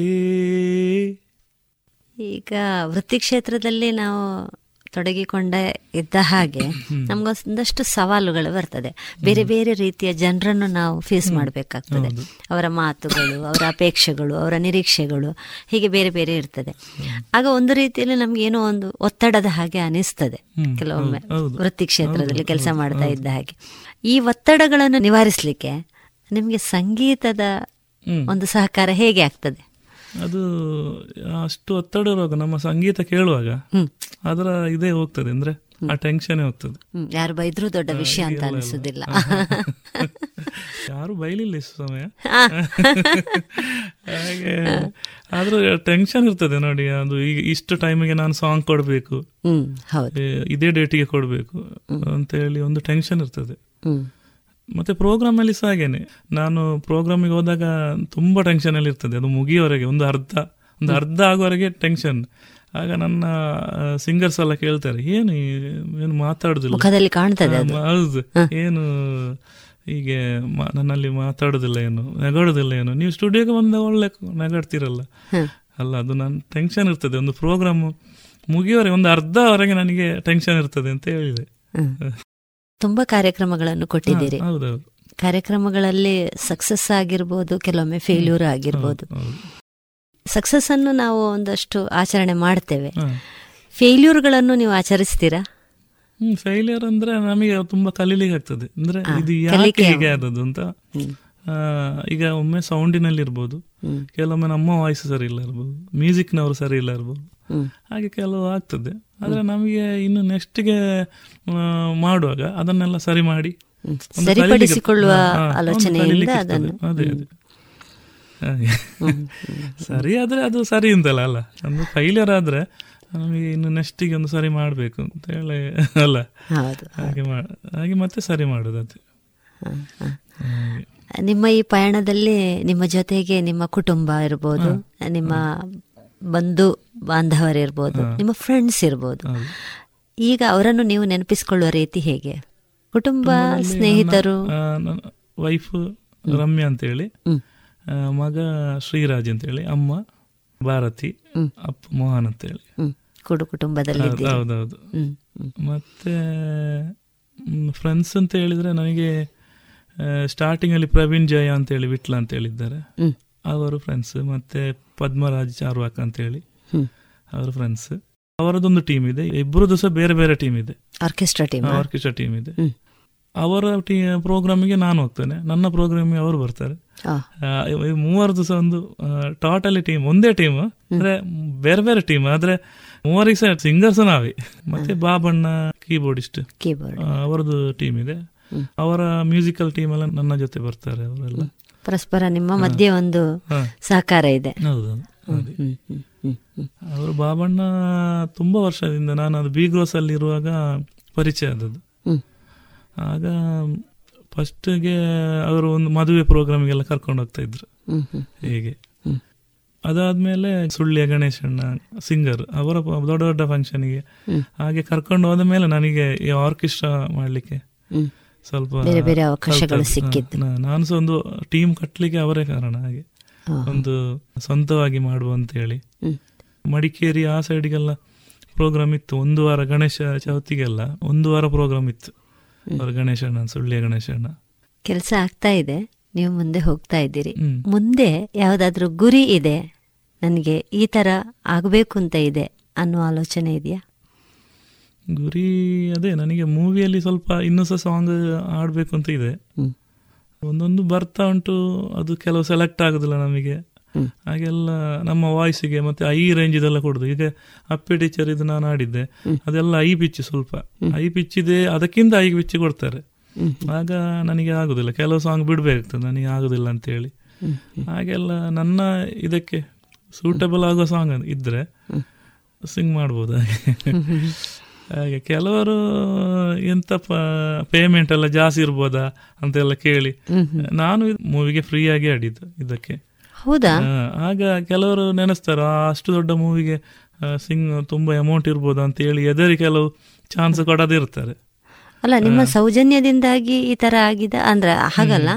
ಈಗ ವೃತ್ತಿ ಕ್ಷೇತ್ರದಲ್ಲಿ ನಾವು ತೊಡಗಿಕೊಂಡ ಇದ್ದ ಹಾಗೆ ನಮ್ಗೊಂದಷ್ಟು ಸವಾಲುಗಳು ಬರ್ತದೆ. ಬೇರೆ ಬೇರೆ ರೀತಿಯ ಜನರನ್ನು ನಾವು ಫೇಸ್ ಮಾಡಬೇಕಾಗ್ತದೆ. ಅವರ ಮಾತುಗಳು ಅವರ ಅಪೇಕ್ಷೆಗಳು ಅವರ ನಿರೀಕ್ಷೆಗಳು ಹೀಗೆ ಬೇರೆ ಬೇರೆ ಇರ್ತದೆ. ಆಗ ಒಂದು ರೀತಿಯಲ್ಲಿ ನಮ್ಗೆ ಏನೋ ಒಂದು ಒತ್ತಡದ ಹಾಗೆ ಅನಿಸ್ತದೆ. ಕೆಲವೊಮ್ಮೆ. ವೃತ್ತಿ ಕ್ಷೇತ್ರದಲ್ಲಿ ಕೆಲಸ ಮಾಡ್ತಾ ಇದ್ದ ಹಾಗೆ. ಈ ಒತ್ತಡಗಳನ್ನು ನಿವಾರಿಸಲಿಕ್ಕೆ ನಿಮಗೆ ಸಂಗೀತದ ಒಂದು ಸಹಕಾರ ಹೇಗೆ ಆಗ್ತದೆ? ಅದು ಅಷ್ಟು ಒತ್ತಡ ಇರುವಾಗ ನಮ್ಮ ಸಂಗೀತ ಕೇಳುವಾಗ. ಅದರ ಇದೇ ಹೋಗ್ತದೆ ಅಂದ್ರೆ ಆ ಟೆನ್ಷನ್ ಹೋಗ್ತದೆ. ಯಾರು ಬೈದ್ರು ದೊಡ್ಡ ವಿಷಯ ಅಂತ. ಅನಿಸುದಿಲ್ಲ. ಯಾರು ಬೈಲಿಲ್ಲ ಇಷ್ಟು ಸಮಯ. ಹಾಗೆ ಆದ್ರೂ ಟೆನ್ಷನ್ ಇರ್ತದೆ ನೋಡಿ ಅದು ಈಗ ಇಷ್ಟು ಟೈಮಿಗೆ ನಾನು ಸಾಂಗ್ ಕೊಡ್ಬೇಕು. ಇದೇ ಡೇಟಿಗೆ ಕೊಡ್ಬೇಕು ಅಂತ ಹೇಳಿ ಒಂದು ಟೆನ್ಷನ್ ಇರ್ತದೆ. ಮತ್ತೆ ಪ್ರೋಗ್ರಾಮ್ ಅಲ್ಲಿ ಸಹ ಹಾಗೇನೆ. ನಾನು ಪ್ರೋಗ್ರಾಮಿಗೆ ಹೋದಾಗ ತುಂಬಾ ಟೆನ್ಷನ್ ಅಲ್ಲಿ ಇರ್ತದೆ. ಅದು ಮುಗಿಯೋವರೆಗೆ ಒಂದು ಅರ್ಧ ಒಂದು ಅರ್ಧ ಆಗುವವರೆಗೆ ಟೆನ್ಷನ್ ಆಗ ನನ್ನ ಸಿಂಗರ್ಸ್ ಎಲ್ಲ ಕೇಳ್ತಾರೆ ಏನು ಏನು ಮಾತಾಡುದಿಲ್ಲ? ಕಾಣ್ತದೆ. ಹೌದು. ಏನು ಹೀಗೆ ನನ್ನಲ್ಲಿ ಮಾತಾಡುದಿಲ್ಲ ಏನು ನಗಾಡುದಿಲ್ಲ ಏನು ನೀವು ಸ್ಟುಡಿಯೋಗೆ ಬಂದ ಒಳ್ಳೆ ನಗಾಡ್ತಿರಲ್ಲ? ಅಲ್ಲ ಅದು ನನ್ನ ಟೆನ್ಷನ್ ಇರ್ತದೆ. ಒಂದು ಪ್ರೋಗ್ರಾಮ್ ಮುಗಿಯೋವರೆಗೆ ಒಂದು ಅರ್ಧವರೆಗೆ ನನಗೆ ಟೆನ್ಷನ್ ಇರ್ತದೆ ಅಂತ ಹೇಳಿದೆ. ತುಂಬಾ ಕಾರ್ಯಕ್ರಮಗಳನ್ನು ಕೊಟ್ಟಿದ್ದೀರಿ. ಕಾರ್ಯಕ್ರಮಗಳಲ್ಲಿ ಸಕ್ಸಸ್ ಆಗಿರ್ಬೋದು ಕೆಲವೊಮ್ಮೆ ಫೇಲ್ಯೂರ್ ಆಗಿರ್ಬೋದು. ಸಕ್ಸಸ್ ಅನ್ನು ನಾವು ಒಂದಷ್ಟು ಆಚರಣೆ ಮಾಡ್ತೇವೆ. ಫೇಲ್ಯೂರ್ಗಳನ್ನು ನೀವು ಆಚರಿಸ್ತೀರಾ? ಫೇಲ್ಯೂರ್ ಅಂದ್ರೆ ನಮಗೆ ತುಂಬಾ ಕಲೀಲಿಕ್ಕೆ ಆಗ್ತದೆ. ಅಂದ್ರೆ ಇದು ಯಾಕೆ ಹೀಗೆ ಆದದ್ದು ಅಂತ? ಈಗ ಒಮ್ಮೆ ಸೌಂಡಿನಲ್ಲಿ ಇರ್ಬೋದು. ಕೆಲವೊಮ್ಮೆ ನಮ್ಮ ವಾಯ್ಸ್ ಸರಿ ಇಲ್ಲ ಇರ್ಬೋದು. ಮ್ಯೂಸಿಕ್ನವರು ಸರಿ ಇಲ್ಲ ಇರ್ಬೋದು. ಹಾಗೆ ಕೆಲವು ಆಗ್ತದೆ. ಆದ್ರೆ ನಮಗೆ ಇನ್ನು ನೆಕ್ಸ್ಟ್ಗೆ ಮಾಡುವಾಗ ಅದನ್ನೆಲ್ಲ ಸರಿ ಮಾಡಿ ಸರಿಪಡಿಸಿಕೊಳ್ಳುವ ಹಾ, ಹಾ, ಒಂದು ಆಲೋಚನೆಯಿಂದ ಅದನ್ನು. ಅದೇ ಅದೇ. ಸರಿ ಆದ್ರೆ ಅದು ಸರಿ ಅಂತಲ್ಲ ಅಲ್ಲ? ಒಂದು ಫೈಲಿಯರ್ ಆದ್ರೆ ನಮಗೆ ಇನ್ನು ನೆಕ್ಸ್ಟಿಗೆ ಒಂದು ಸರಿ ಮಾಡಬೇಕು ಅಂತ ಹೇಳಿ ಅಲ್ಲ? ಹಾಗೆ ಹಾಗೆ ಮತ್ತೆ ಸರಿ ಮಾಡೋದು ಅದು. ನಿಮ್ಮ ಈ ಪಯಣದಲ್ಲಿ ನಿಮ್ಮ ಜೊತೆಗೆ ನಿಮ್ಮ ಕುಟುಂಬ ಇರ್ಬೋದು ನಿಮ್ಮ ಬಂಧು ಬಾಂಧವರಿರ್ಬೋದು ನಿಮ್ಮ ಫ್ರೆಂಡ್ಸ್ ಇರ್ಬೋದು. ಈಗ ಅವರನ್ನು ನೀವು ನೆನಪಿಸಿಕೊಳ್ಳುವ ರೀತಿ ಹೇಗೆ? ಕುಟುಂಬ ಸ್ನೇಹಿತರು? ವೈಫ್ ರಮ್ಯಾ ಅಂತ ಹೇಳಿ ಮಗ ಶ್ರೀರಾಜ್ ಅಂತ ಹೇಳಿ ಅಮ್ಮ ಭಾರತಿ ಅಪ್ಪ ಮೋಹನ್ ಅಂತ ಹೇಳಿ. ಕೂಡು ಕುಟುಂಬದಲ್ಲಿ ಹೌದು, ಹೌದೌದು. ಮತ್ತೆ ಫ್ರೆಂಡ್ಸ್ ಅಂತ ಹೇಳಿದ್ರೆ ನನಗೆ ಸ್ಟಾರ್ಟಿಂಗ್ ಅಲ್ಲಿ ಪ್ರವೀಣ್ ಜಯ ಅಂತ ಹೇಳಿ ವಿಟ್ಲ ಅಂತ ಹೇಳಿದ್ದಾರೆ. ಅವರು ಫ್ರೆಂಡ್ಸ್ ಮತ್ತೆ ಪದ್ಮರಾಜ್ ಚಾರ್ವಾಕ್ ಅಂತ ಹೇಳಿ ಅವ್ರ ಫ್ರೆಂಡ್ಸ್ ಅವರದೊಂದು ಟೀಮ್ ಇದೆ. ಇಬ್ಬರದ್ದು ಸಹ ಬೇರೆ ಬೇರೆ ಟೀಮ್ ಇದೆ. ಆರ್ಕೆಸ್ಟ್ರಾ ಟೀಮ್ ಆರ್ಕೆಸ್ಟ್ರಾ ಟೀಮ್ ಇದೆ. ಅವರ ಟೀ ಪ್ರೋಗ್ರಾಮಿಗೆ ನಾನು ಹೋಗ್ತೇನೆ. ನನ್ನ ಪ್ರೋಗ್ರಾಮಿಗೆ ಅವರು ಬರ್ತಾರೆ. ಮೂವರದ್ದು ಸಹ ಒಂದು ಟೋಟಲಿ ಟೀಮ್ ಒಂದೇ ಟೀಮ್ ಅಂದ್ರೆ ಬೇರೆ ಬೇರೆ ಟೀಮ್ ಆದ್ರೆ ಮೂವರಿಗೆ ಸಹ ಸಿಂಗರ್ಸ್ ನಾವೇ. ಮತ್ತೆ ಬಾಬಣ್ಣ ಕೀಬೋರ್ಡಿಸ್ಟ್ ಕೀಬೋರ್ಡ್ ಅವರದ್ದು ಟೀಮ್ ಇದೆ. ಅವರ ಮ್ಯೂಸಿಕಲ್ ಟೀಮ್ ಎಲ್ಲ ನನ್ನ ಜೊತೆ ಬರ್ತಾರೆ ಅವರೆಲ್ಲ. ಪರಸ್ಪರ ನಿಮ್ಮ ಮಧ್ಯೆ ಒಂದು. ಸಹಕಾರ ಇದೆ. ಅವರು ಬಾಬಣ್ಣ ತುಂಬಾ ವರ್ಷದಿಂದ ನಾನು ಅದು ಬಿ ಗ್ರೋಸ್ ಅಲ್ಲಿ ಇರುವಾಗ ಪರಿಚಯ ಆದದ್ದು. ಆಗ ಫಸ್ಟ್ಗೆ ಅವರು ಒಂದು ಮದುವೆ ಪ್ರೋಗ್ರಾಮ್ಗೆಲ್ಲ ಕರ್ಕೊಂಡು ಹೋಗ್ತಾ ಇದ್ರು. ಹೀಗೆ ಅದಾದ್ಮೇಲೆ ಸುಳ್ಳಿಯ ಗಣೇಶಣ್ಣ ಸಿಂಗರ್ ಅವರ ದೊಡ್ಡ ದೊಡ್ಡ ಫಂಕ್ಷನ್ಗೆ. ಹಾಗೆ ಕರ್ಕೊಂಡು ಹೋದ ಮೇಲೆ ನನಗೆ ಈ ಆರ್ಕೆಸ್ಟ್ರಾ ಮಾಡ್ಲಿಕ್ಕೆ. ಸ್ವಲ್ಪ ಬೇರೆ ಬೇರೆ ಅವಕಾಶಗಳು ಸಿಕ್ಕಿದ್ದು. ನಾನು ಸಹ ಒಂದು ಟೀಮ್ ಕಟ್ಟಲಿಕ್ಕೆ ಅವರೇ ಕಾರಣ ಹಾಗೆ. ಒಂದು ಸ್ವಂತವಾಗಿ ಮಾಡುವ ಅಂತ ಹೇಳಿ. ಮಡಿಕೇರಿ ಆ ಸೈಡ್ಗೆಲ್ಲ ಪ್ರೋಗ್ರಾಮ್ ಇತ್ತು. ಒಂದು ವಾರ ಗಣೇಶ ಚೌತಿಗೆಲ್ಲ ಒಂದು ವಾರ ಪ್ರೋಗ್ರಾಮ್ ಇತ್ತು. ಅವರ ಗಣೇಶಣ್ಣ ಸುಳ್ಳಿಯ ಗಣೇಶಣ್ಣ. ಕೆಲಸ ಆಗ್ತಾ ಇದೆ. ನೀವು ಮುಂದೆ ಹೋಗ್ತಾ ಇದ್ದೀರಿ. ಮುಂದೆ ಯಾವುದಾದ್ರೂ ಗುರಿ ಇದೆ? ನನಗೆ ಈ ತರ ಆಗಬೇಕು ಅಂತ ಇದೆ ಅನ್ನೋ ಆಲೋಚನೆ ಇದೆಯಾ? ಗುರಿ ಅದೇ ನನಗೆ ಮೂವಿಯಲ್ಲಿ ಸ್ವಲ್ಪ ಇನ್ನೂ ಸಹ ಸಾಂಗ್ ಆಡಬೇಕು ಅಂತ ಇದೆ. ಒಂದೊಂದು ಬರ್ತಾ ಉಂಟು ಅದು ಕೆಲವು ಸೆಲೆಕ್ಟ್ ಆಗೋದಿಲ್ಲ ನಮಗೆ. ಹಾಗೆಲ್ಲ ನಮ್ಮ ವಾಯ್ಸಿಗೆ ಮತ್ತೆ ಐ ರೇಂಜ್ ಇದೆಲ್ಲ ಕೊಡುದು. ಈಗ ಅಪ್ಪಿ ಟೀಚರ್ ಇದು ನಾನು ಆಡಿದ್ದೆ ಅದೆಲ್ಲ ಐ ಪಿಚ್ ಸ್ವಲ್ಪ. ಐ ಪಿಚ್ ಇದೆ ಅದಕ್ಕಿಂತ ಐ ಪಿಚ್ ಕೊಡ್ತಾರೆ. ಆಗ ನನಗೆ ಆಗುದಿಲ್ಲ. ಕೆಲವು ಸಾಂಗ್ ಬಿಡಬೇಕು ನನಗೆ ಆಗುದಿಲ್ಲ ಅಂತ ಹೇಳಿ ಹಾಗೆಲ್ಲ ನನ್ನ ಇದಕ್ಕೆ ಸೂಟಬಲ್ ಆಗೋ ಸಾಂಗ್ ಇದ್ರೆ ಸಿಂಗ್ ಮಾಡ್ಬೋದು ಹಾಗೆ. ಹಾಗೆ ಕೆಲವರು ಎಂತ ಪೇಮೆಂಟ್ ಎಲ್ಲ ಜಾಸ್ತಿ ಇರ್ಬೋದಾ ಅಂತೆಲ್ಲ ಕೇಳಿ. ನಾನು ಮೂವಿಗೆ ಫ್ರೀ ಆಗಿ ಆಡಿದ್ದು ಇದಕ್ಕೆ. ಹೌದಾ? ಆಗ ಕೆಲವರು ನೆನೆಸ್ತಾರ ಅಷ್ಟು ದೊಡ್ಡ ಮೂವಿಗೆ ಸಿಂಗ್ ತುಂಬಾ ಅಮೌಂಟ್ ಇರ್ಬೋದು? ಅಂತ ಹೇಳಿ ಎದರಿ ಕೆಲವು ಚಾನ್ಸ್ ಕೊಡದಿರ್ತಾರೆ ಅಲ್ಲ ನಿಮ್ಮ ಸೌಜನ್ಯದಿಂದಾಗಿ ಈ ತರ ಆಗಿದೆ ಅಂದ್ರೆ ಹಾಗಲ್ಲ.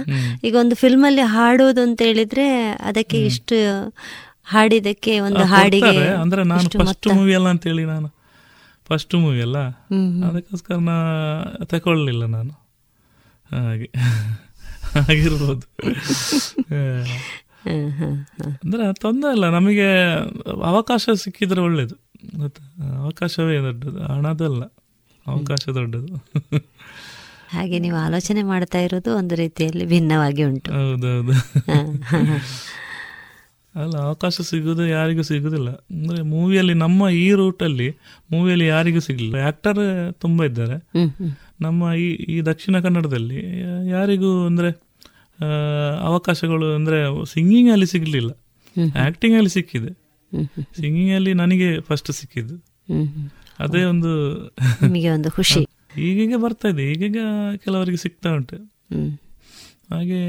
ಈಗ ಒಂದು ಫಿಲ್ಮ್ ಅಲ್ಲಿ ಹಾಡೋದು ಅಂತ ಹೇಳಿದ್ರೆ ಅದಕ್ಕೆ ಇಷ್ಟು ಹಾಡಿದಕ್ಕೆ ಒಂದು ಹಾಡಿಗೆ ಅಂದ್ರೆ ನಾನು ಫಸ್ಟ್ ಮೂವಿ ಅಲ್ಲ ಅಂತ ಹೇಳಿ ನಾನು ಫಸ್ಟ್ ಮೂವಿ ಅಲ್ಲ. ಅದಕ್ಕೋಸ್ಕರ ನಾ ತಗೊಳ್ಳಲಿಲ್ಲ ನಾನು. ಹಾಗೆ. ಆಗಿರ್ಬೋದು ಅಂದರೆ ತೊಂದರೆ ಅಲ್ಲ ನಮಗೆ ಅವಕಾಶ ಸಿಕ್ಕಿದ್ರೆ ಒಳ್ಳೇದು. ಗೊತ್ತಾ? ಅವಕಾಶವೇ ದೊಡ್ಡದು. ಹಣದಲ್ಲ. ಅವಕಾಶ ದೊಡ್ಡದು. ಹಾಗೆ ನೀವು ಆಲೋಚನೆ ಮಾಡ್ತಾ ಇರೋದು ಒಂದು ರೀತಿಯಲ್ಲಿ ಭಿನ್ನವಾಗಿ ಉಂಟು. ಹೌದೌದು. ಅಲ್ಲ ಅವಕಾಶ ಸಿಗೋದು ಯಾರಿಗೂ ಸಿಗೋದಿಲ್ಲ ಅಂದ್ರೆ ಮೂವಿಯಲ್ಲಿ ನಮ್ಮ ಈ ರೂಟಲ್ಲಿ ಮೂವಿಯಲ್ಲಿ ಯಾರಿಗೂ ಸಿಗಲಿಲ್ಲ. ಆಕ್ಟರ್ ತುಂಬಾ ಇದ್ದಾರೆ. ನಮ್ಮ ಈ ಈ ದಕ್ಷಿಣ ಕನ್ನಡದಲ್ಲಿ ಯಾರಿಗೂ ಅಂದ್ರೆ ಅವಕಾಶಗಳು ಅಂದ್ರೆ ಸಿಂಗಿಂಗ್ ಅಲ್ಲಿ ಸಿಗ್ಲಿಲ್ಲ. ಅಲ್ಲಿ ಸಿಕ್ಕಿದೆ. ಸಿಂಗಿಂಗ್ ಅಲ್ಲಿ ನನಗೆ ಫಸ್ಟ್ ಸಿಕ್ಕಿದ್ದು. ಅದೇ ಒಂದು ಒಂದು ಖುಷಿ. ಈಗೀಗ ಬರ್ತಾ ಇದೆ. ಈಗೀಗ ಕೆಲವರಿಗೆ ಸಿಗ್ತಾ ಉಂಟು. ಹಾಗೆ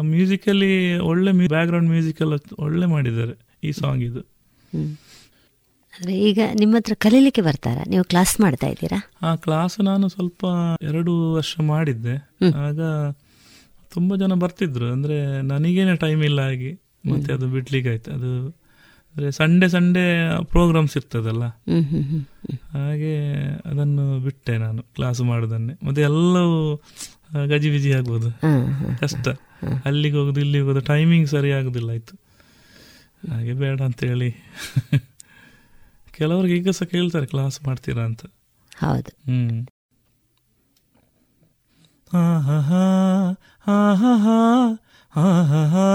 ಮ್ಯೂಸಿಕಲ್ಲಿ ಒಳ್ಳೆ ಬ್ಯಾಕ್ ಗ್ರೌಂಡ್ ಮ್ಯೂಸಿಕ್ ಎಲ್ಲ ಒಳ್ಳೆ ಮಾಡಿದ್ದಾರೆ ಈ ಸಾಂಗ್ ಇದು. ಅಂದರೆ ಈಗ ನಿಮ್ಮ ಹತ್ರ ಕಲೀಲಿಕ್ಕೆ ಬರ್ತಾರಾ? ನೀವು ಕ್ಲಾಸ್ ಮಾಡ್ತಾ ಇದ್ದೀರಾ? ಆ ಕ್ಲಾಸ್ ನಾನು ಸ್ವಲ್ಪ ಎರಡು ವರ್ಷ ಮಾಡಿದ್ದೆ. ಆಗ ತುಂಬಾ ಜನ ಬರ್ತಿದ್ರು. ಅಂದ್ರೆ ನನಗೇನೆ ಟೈಮ್ ಇಲ್ಲ ಆಗಿ ಮತ್ತೆ ಅದು ಬಿಡ್ಲಿಕ್ಕೆ ಆಯ್ತು ಅದು ಅಂದ್ರೆ ಸಂಡೇ ಸಂಡೇ ಪ್ರೋಗ್ರಾಮ್ಸ್ ಇರ್ತದಲ್ಲ. ಹಾಗೆ ಅದನ್ನು ಬಿಟ್ಟೆ ನಾನು ಕ್ಲಾಸ್ ಮಾಡೋದನ್ನೇ. ಮತ್ತೆ ಎಲ್ಲವೂ ಗಜಿಬಿಜಿ ಆಗ್ಬೋದು ಹ್ಮ್, ಹ್ಮ್, ಕಷ್ಟ ಅಲ್ಲಿಗೆ ಹೋಗುದು ಇಲ್ಲಿಗೆ ಹೋಗೋದು ಟೈಮಿಂಗ್ ಸರಿ ಆಗುದಿಲ್ಲ ಆಯ್ತು ಹಾಗೆ ಬೇಡ ಅಂತ ಹೇಳಿ ಕೆಲವರಿಗೆ ಈಗ ಸಹ ಕೇಳ್ತಾರೆ ಕ್ಲಾಸ್ ಮಾಡ್ತೀರಾ ಅಂತ ಹೌದು ಹ್ಮ್ ಹಾ ಹಾ ಹಾ ಹಾ ಹಾ ಹಾ ಹಾ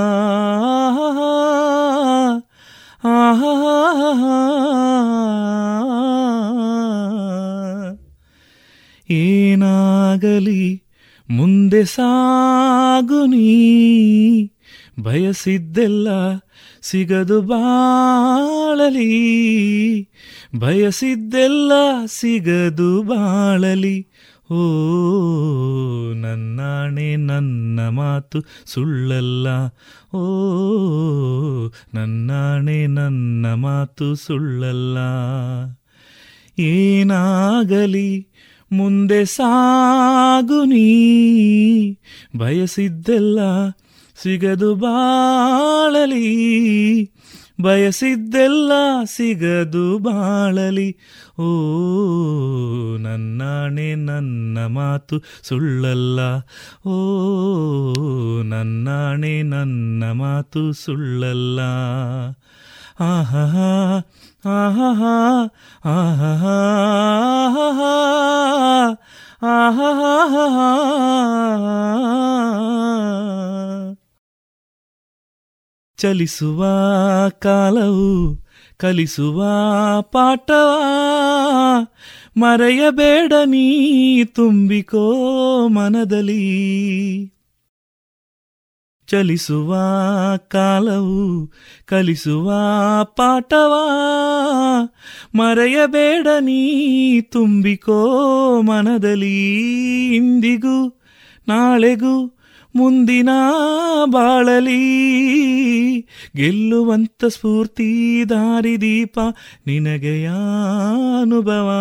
ಏನಾಗಲಿ ಮುಂದೆ ಸಾಗು ನೀ. ಬಯಸಿದ್ದೆಲ್ಲ ಸಿಗದು ಬಾಳಲಿ. ಬಯಸಿದ್ದೆಲ್ಲ ಸಿಗದು ಬಾಳಲಿ. ಓ, ನನ್ನಾಣೆ ನನ್ನ ಮಾತು ಸುಳ್ಳಲ್ಲ. ಓ, ನನ್ನಾಣೆ ನನ್ನ ಮಾತು ಸುಳ್ಳಲ್ಲ. ಏನಾಗಲಿ ಮುಂದೆ ಸಾಗು ನೀ. ಬಯಸಿದ್ದೆಲ್ಲ ಸಿಗದು ಬಾಳಲಿ. ಬಯಸಿದ್ದೆಲ್ಲ ಸಿಗದು ಬಾಳಲಿ. ಓ, ನನ್ನಾಣೆ ನನ್ನ ಮಾತು ಸುಳ್ಳಲ್ಲ. ಓ, ನನ್ನಾಣೆ ನನ್ನ ಮಾತು ಸುಳ್ಳಲ್ಲ. ಆಹಾ ಚಲಿಸುವ ಕಾಲವು ಕಲಿಸುವ ಪಾಠವ ಮರೆಯಬೇಡ ನೀ ತುಂಬಿಕೋ ಮನದಲ್ಲಿ. ಚಲಿಸುವ ಕಾಲವು ಕಲಿಸುವ ಪಾಠವ? ಮರೆಯಬೇಡ ನೀ ತುಂಬಿಕೋ ಮನದಲ್ಲಿ ಇಂದಿಗೂ ನಾಳೆಗೂ. ಮುಂದಿನ ಬಾಳಲಿ. ಗೆಲ್ಲುವಂತ ಸ್ಫೂರ್ತಿ ದಾರಿದೀಪ ನಿನಗೆಯ ಅನುಭವ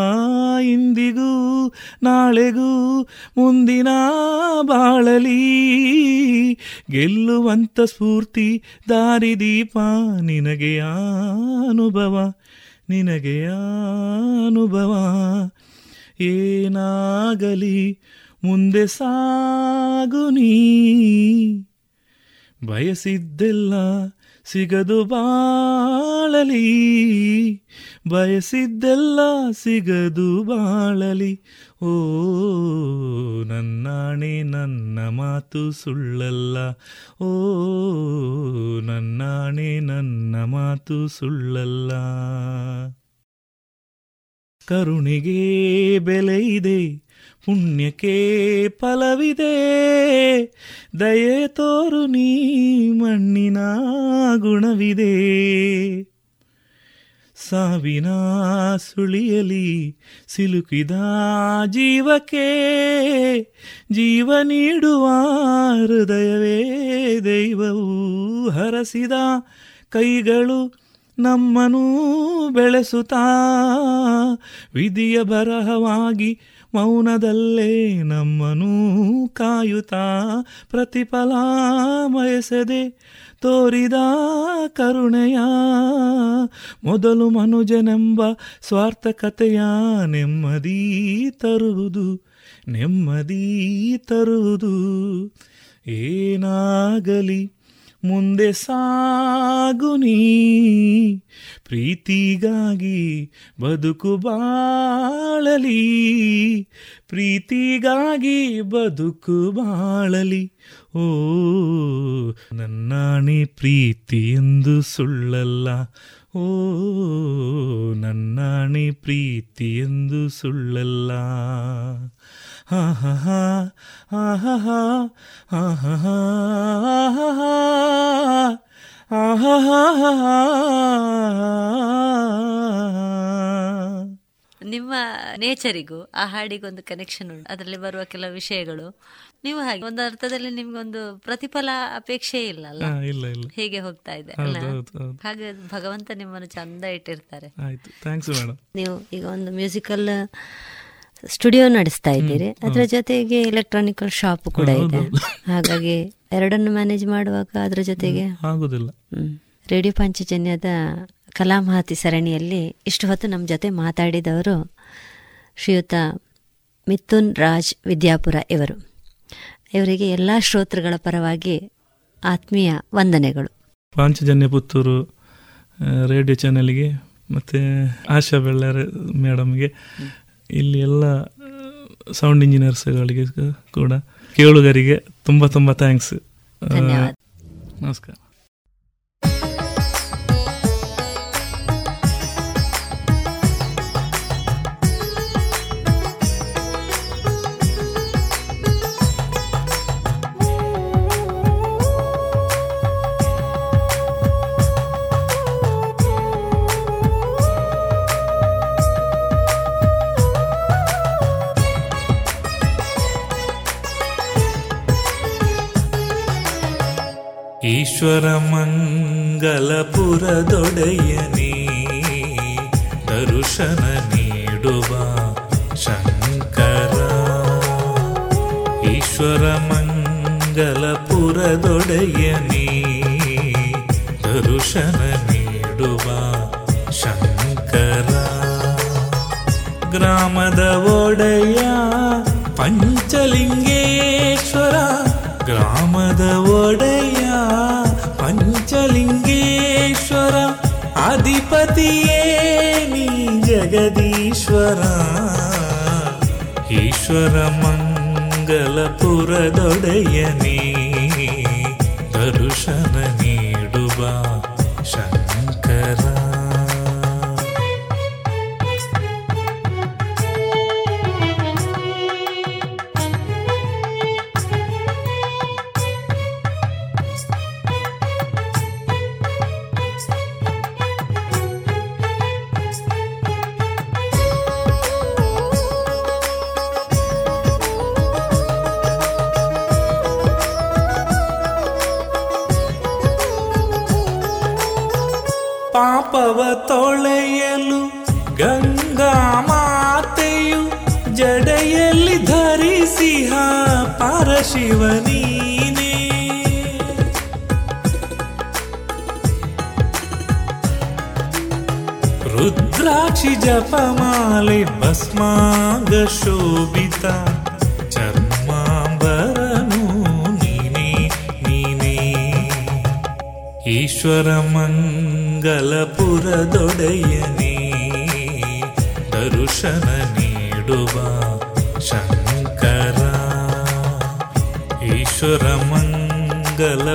ಇಂದಿಗೂ ನಾಳೆಗೂ ಮುಂದಿನ ಬಾಳಲಿ. ಗೆಲ್ಲುವಂತ ಸ್ಫೂರ್ತಿ ದಾರಿ ದಾರಿದೀಪ ನಿನಗೆಯ ಅನುಭವ ನಿನಗೆಯ ಅನುಭವ. ಏನಾಗಲಿ ಮುಂದೆ ಸಾಗು ನೀ. ಬಯಸಿದ್ದೆಲ್ಲ ಸಿಗದು ಬಾಳಲಿ. ಬಯಸಿದ್ದೆಲ್ಲ ಸಿಗದು ಬಾಳಲಿ. ಓ, ನನ್ನಾಣೆ ನನ್ನ ಮಾತು ಸುಳ್ಳಲ್ಲ. ಓ, ನನ್ನಾಣೆ ನನ್ನ ಮಾತು ಸುಳ್ಳಲ್ಲ. ಕರುಣಿಗೆ ಬೆಲೆ ಇದೆ. ಪುಣ್ಯಕ್ಕೆ ಫಲವಿದೆ. ದಯೆ ತೋರು ನೀ ಮಣ್ಣಿನ ಗುಣವಿದೆ. ಸಾವಿನ ಸುಳಿಯಲಿ ಸಿಲುಕಿದ ಜೀವಕ್ಕೆ ಜೀವ ನೀಡುವ ಹೃದಯವೇ ದೈವವು ಹರಸಿದ ಕೈಗಳು ನಮ್ಮನು ಬೆಳೆಸುತ್ತಾ, ವಿಧಿಯ ಬರಹವಾಗಿ ಮೌನದಲ್ಲೇ ನಮ್ಮನು ಕಾಯುತ ಪ್ರತಿಫಲ ಬಯಸದೆ ತೋರಿದ ಕರುಣೆಯ ಮೊದಲು ಮನುಜನೆಂಬ ಸ್ವಾರ್ಥಕತೆಯ ನೆಮ್ಮದಿ ತರುವುದು ನೆಮ್ಮದಿ ತರುವುದು. ಏನಾಗಲಿ ಮುಂದೆ ಸಾಗು ನೀ. ಪ್ರೀತಿಗಾಗಿ ಬದುಕು ಬಾಳಲಿ. ಪ್ರೀತಿಗಾಗಿ ಬದುಕು ಬಾಳಲಿ. ಓ, ನನ್ನಾಣಿ ಪ್ರೀತಿ ಎಂದು ಸುಳ್ಳಲ್ಲ. ಓ, ನನ್ನಾಣಿ ಪ್ರೀತಿ ಎಂದು ಸುಳ್ಳಲ್ಲ. ನಿಮ್ಮ ನೇಚರಿಗೂ ಆ ಹಾಡಿಗೂ ಒಂದು ಕನೆಕ್ಷನ್ ಉಂಟು ಅದರಲ್ಲಿ ಬರುವ ಕೆಲವು ವಿಷಯಗಳು ನೀವು ಹಾಗೆ ಒಂದು ಅರ್ಥದಲ್ಲಿ ನಿಮ್ಗೊಂದು ಪ್ರತಿಫಲ ಅಪೇಕ್ಷೆ ಇಲ್ಲ ಅಲ್ಲ ಇಲ್ಲ ಇಲ್ಲ ಹೀಗೆ ಹೋಗ್ತಾ ಇದೆ ಹಾಗೆ ಭಗವಂತ ನಿಮ್ಮನ್ನು ಚಂದ ಇಟ್ಟಿರ್ತಾರೆ ನೀವು ಈಗ ಒಂದು ಮ್ಯೂಸಿಕಲ್ ಸ್ಟುಡಿಯೋ ನಡೆಸ್ತಾ ಇದ್ದೀರಿ. ಅದರ ಜೊತೆಗೆ ಎಲೆಕ್ಟ್ರಾನಿಕಲ್ ಶಾಪ್ ಕೂಡ ಇದೆ. ಹಾಗಾಗಿ ಎರಡನ್ನು ಮ್ಯಾನೇಜ್ ಮಾಡುವಾಗ ಅದರ ಜೊತೆಗೆ ಆಗುದಿಲ್ಲ. ರೇಡಿಯೋ ಪಂಚಜನ್ಯದ ಕಲಾಮಹತಿ ಸರಣಿಯಲ್ಲಿ ಇಷ್ಟು ಹೊತ್ತು ನಮ್ಮ ಜೊತೆ ಮಾತಾಡಿದವರು ಶ್ರೀಯುತ ಮಿಥುನ್ ರಾಜ್ ವಿದ್ಯಾಪುರ ಇವರು. ಇವರಿಗೆ ಎಲ್ಲ ಶ್ರೋತೃಗಳ ಪರವಾಗಿ ಆತ್ಮೀಯ ವಂದನೆಗಳು. ಪಾಂಚಜನ್ಯ ಪುತ್ತೂರು ರೇಡಿಯೋ ಚಾನೆಲ್ಗೆ ಮತ್ತು ಆಶಾ ಬೆಳ್ಳಾರೆ ಮೇಡಮ್ಗೆ ಇಲ್ಲಿ ಎಲ್ಲ ಸೌಂಡ್ ಇಂಜಿನಿಯರ್ಸ್ಗಳಿಗೆ ಕೂಡ ಕೇಳುಗರಿಗೆ ತುಂಬ ತುಂಬ ಥ್ಯಾಂಕ್ಸ್. ನಮಸ್ಕಾರ ಈಶ್ವರ ಮಂಗಲಪುರದೊಡೆಯನೇ ದರುಶನ ನೀಡುವ ಶಂಕರ ಈಶ್ವರ ಮಂಗಲಪುರದೊಡೆಯನೇ ದರುಶನ ನೀಡುವ ಶಂಕರ ಗ್ರಾಮದ ಒಡೆಯ ಪಂಚಲಿಂಗೇಶ್ವರ ಗ್ರಾಮದ ಒಡೆಯ ಪಂಚಲಿಂಗೇಶ್ವರ ಅಧಿಪತಿಯೇ ನೀ ಜಗದೀಶ್ವರ. ಈಶ್ವರ ಮಂಗಲಪುರದೊಡೆಯನೇ ದರ್ಶನ ನೀಡುವ ಧರಿಸಿಹ ಪರಶಿವನೀನೇ ರುದ್ರಾಕ್ಷಿ ಜಪಮಾಲೆ ಭಸ್ಮಾಂಗ ಶೋಭಿತ ಚರ್ಮಾಂಬರನು ನೀನೇ ನೀನೇ ಈಶ್ವರ ಮಂಗಲಪುರದೊಡೆಯನೇ ದರುಶನ ನೀಡುವ ಈಶ್ವರ ಮಂಗಲಪುರದೊಡೆಯನೇ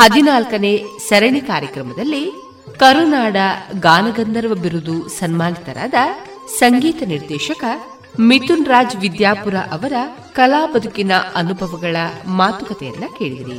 ಹದಿನಾಲ್ಕನೇ ಸರಣಿ ಕಾರ್ಯಕ್ರಮದಲ್ಲಿ ಕರುನಾಡ ಗಾನಗಂಧರ್ವ ಬಿರುದು ಸನ್ಮಾನಿತರಾದ ಸಂಗೀತ ನಿರ್ದೇಶಕ ಮಿಥುನ್ ರಾಜ್ ವಿದ್ಯಾಪುರ ಅವರ ಕಲಾ ಬದುಕಿನ ಅನುಭವಗಳ ಮಾತುಕತೆಯನ್ನ ಕೇಳಿದಿರಿ.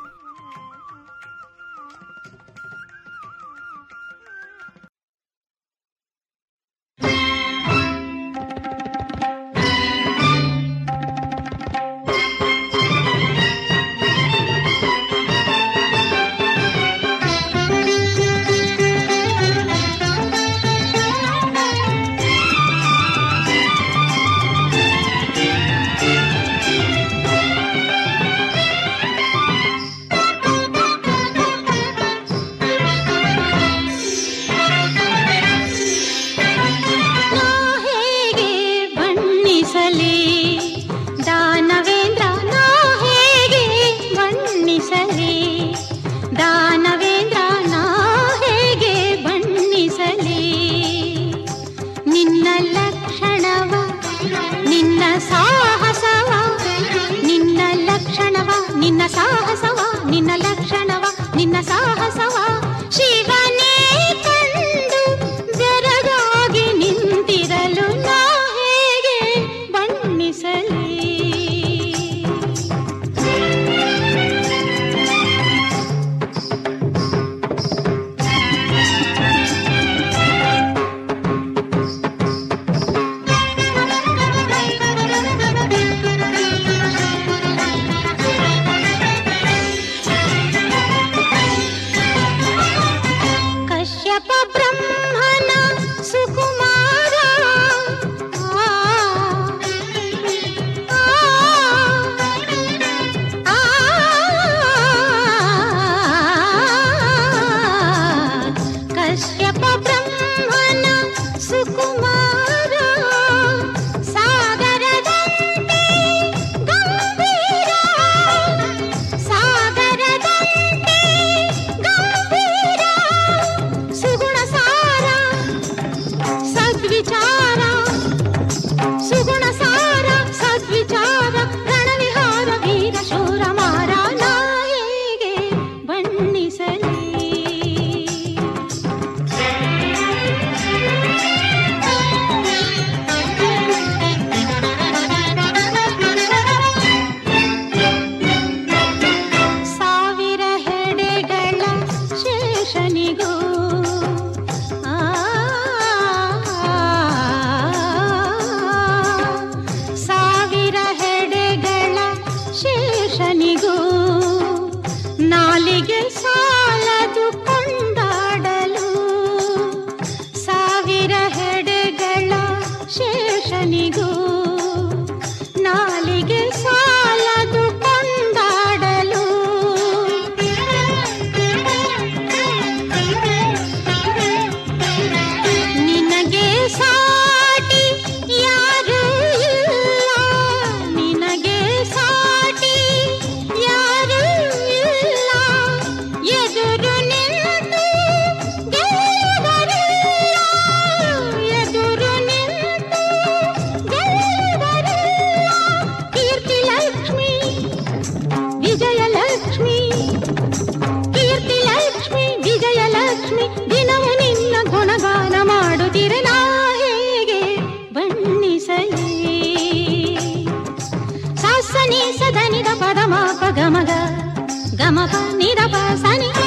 sunny.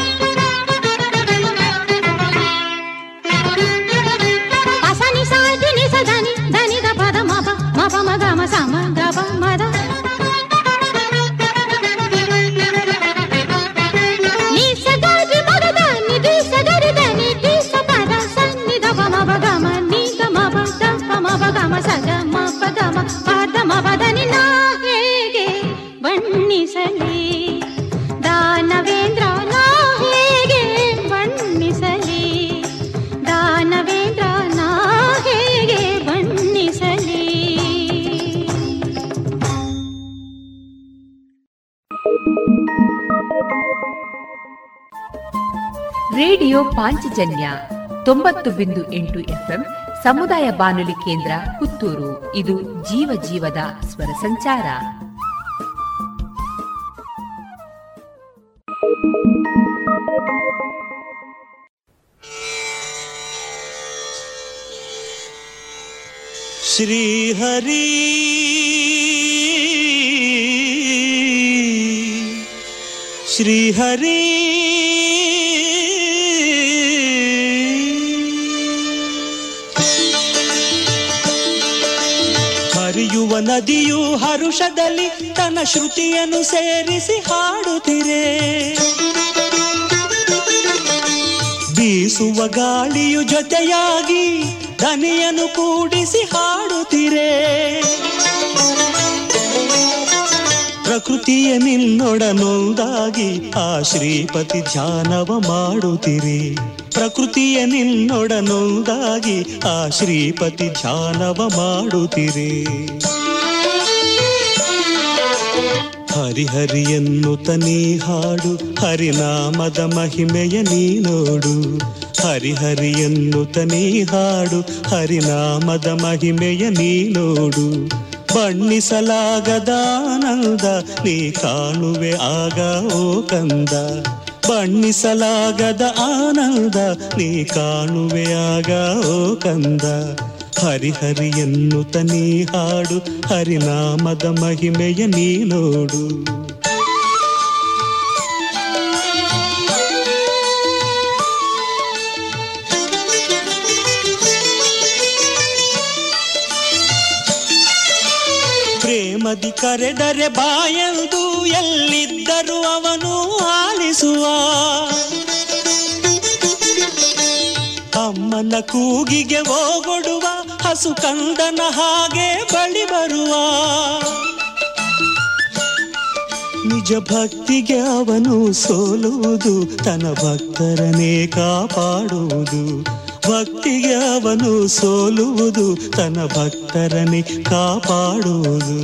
ಪಾಂಚಜನ್ಯ ತೊಂಬತ್ತು ಬಿಂದು ಎಂಟು ಎಫ್ಎಂ ಸಮುದಾಯ ಬಾನುಲಿ ಕೇಂದ್ರ ಪುತ್ತೂರು. ಇದು ಜೀವ ಜೀವದ ಸ್ವರ ಸಂಚಾರ. ಶ್ರೀಹರಿ ಶ್ರೀಹರಿ ನದಿಯು ಹರುಷದಲ್ಲಿ ತನ್ನ ಶ್ರುತಿಯನ್ನು ಸೇರಿಸಿ ಹಾಡುತ್ತಿರೆ. ಬೀಸುವ ಗಾಳಿಯು ಜೊತೆಯಾಗಿ ದನಿಯನ್ನು ಕೂಡಿಸಿ ಹಾಡುತ್ತಿರೆ. ಪ್ರಕೃತಿಯ ನಿನ್ನೊಡನೊಂದಾಗಿ ಆ ಶ್ರೀಪತಿ ಧ್ಯಾನವ ಮಾಡುತ್ತಿರಿ. ಪ್ರಕೃತಿಯ ನಿನ್ನೊಡನೊಂದಾಗಿ ಆ ಶ್ರೀಪತಿ ಧ್ಯಾನವ ಮಾಡುತ್ತಿರಿ. ಹರಿಹರಿ ಎನ್ನುತ್ತ ನೀ ಹಾಡು, ಹರಿನಾಮದ ಮಹಿಮೆಯ ನೀ ನೋಡು. ಹರಿಹರಿ ಎನ್ನುತ್ತ ನೀ ಹಾಡು, ಹರಿನಾಮದ ಮಹಿಮೆಯ ನೀ ನೋಡು. ಬಣ್ಣಿಸಲಾಗದಾನಂದ, ನೀ ಕಾಣುವೆ ಆಗ ಓ ಕಂದ. ಬಣ್ಣಿಸಲಾಗದ ಆನಂದ, ನೀ ಕಾಣುವೆ ಆಗ ಓ ಕಂದ. ಹರಿಹರಿ ಎನ್ನುತ್ತ ನೀ ಹಾಡು ಹರಿನಾಮದ ಮಹಿಮೆಯ ನೀ ನೋಡು ಪ್ರೇಮದಿ ಕರೆದರೆ ಬಾಯಂದು ಎಲ್ಲಿದ್ದರೂ ಅವನು ಆಲಿಸುವ. ಅಮ್ಮನ ಕೂಗಿಗೆ ಓಗೊಡುವ ಹಸು ಕಂದನ ಹಾಗೆ ಬಳಿ ಬರುವ. ನಿಜ ಭಕ್ತಿಗೆ ಅವನು ಸೋಲುವುದು, ತನ್ನ ಭಕ್ತರನೇ ಕಾಪಾಡುವುದು. ಭಕ್ತಿಗೆ ಅವನು ಸೋಲುವುದು, ತನ್ನ ಭಕ್ತರನೇ ಕಾಪಾಡುವುದು.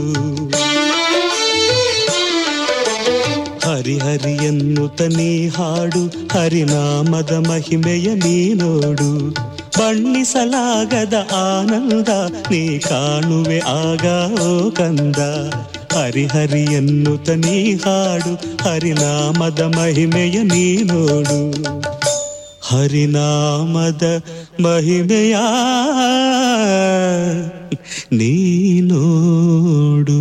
ಹರಿಹರಿ ಎನ್ನುತ್ತ ನೀ ಹಾಡು, ಹರಿನಾಮದ ಮಹಿಮೆಯ ನೀ ನೋಡು. ಬಣ್ಣಿಸಲಾಗದ ಆನಂದ, ನೀ ಕಾಣುವೆ ಆಗ ಓ ಕಂದ. ಹರಿಹರಿಯನ್ನುತ ನೀ ಹಾಡು, ಹರಿನಾಮದ ಮಹಿಮೆಯ ನೀ ನೋಡು. ಹರಿನಾಮದ ಮಹಿಮೆಯ ನೀ ನೋಡು.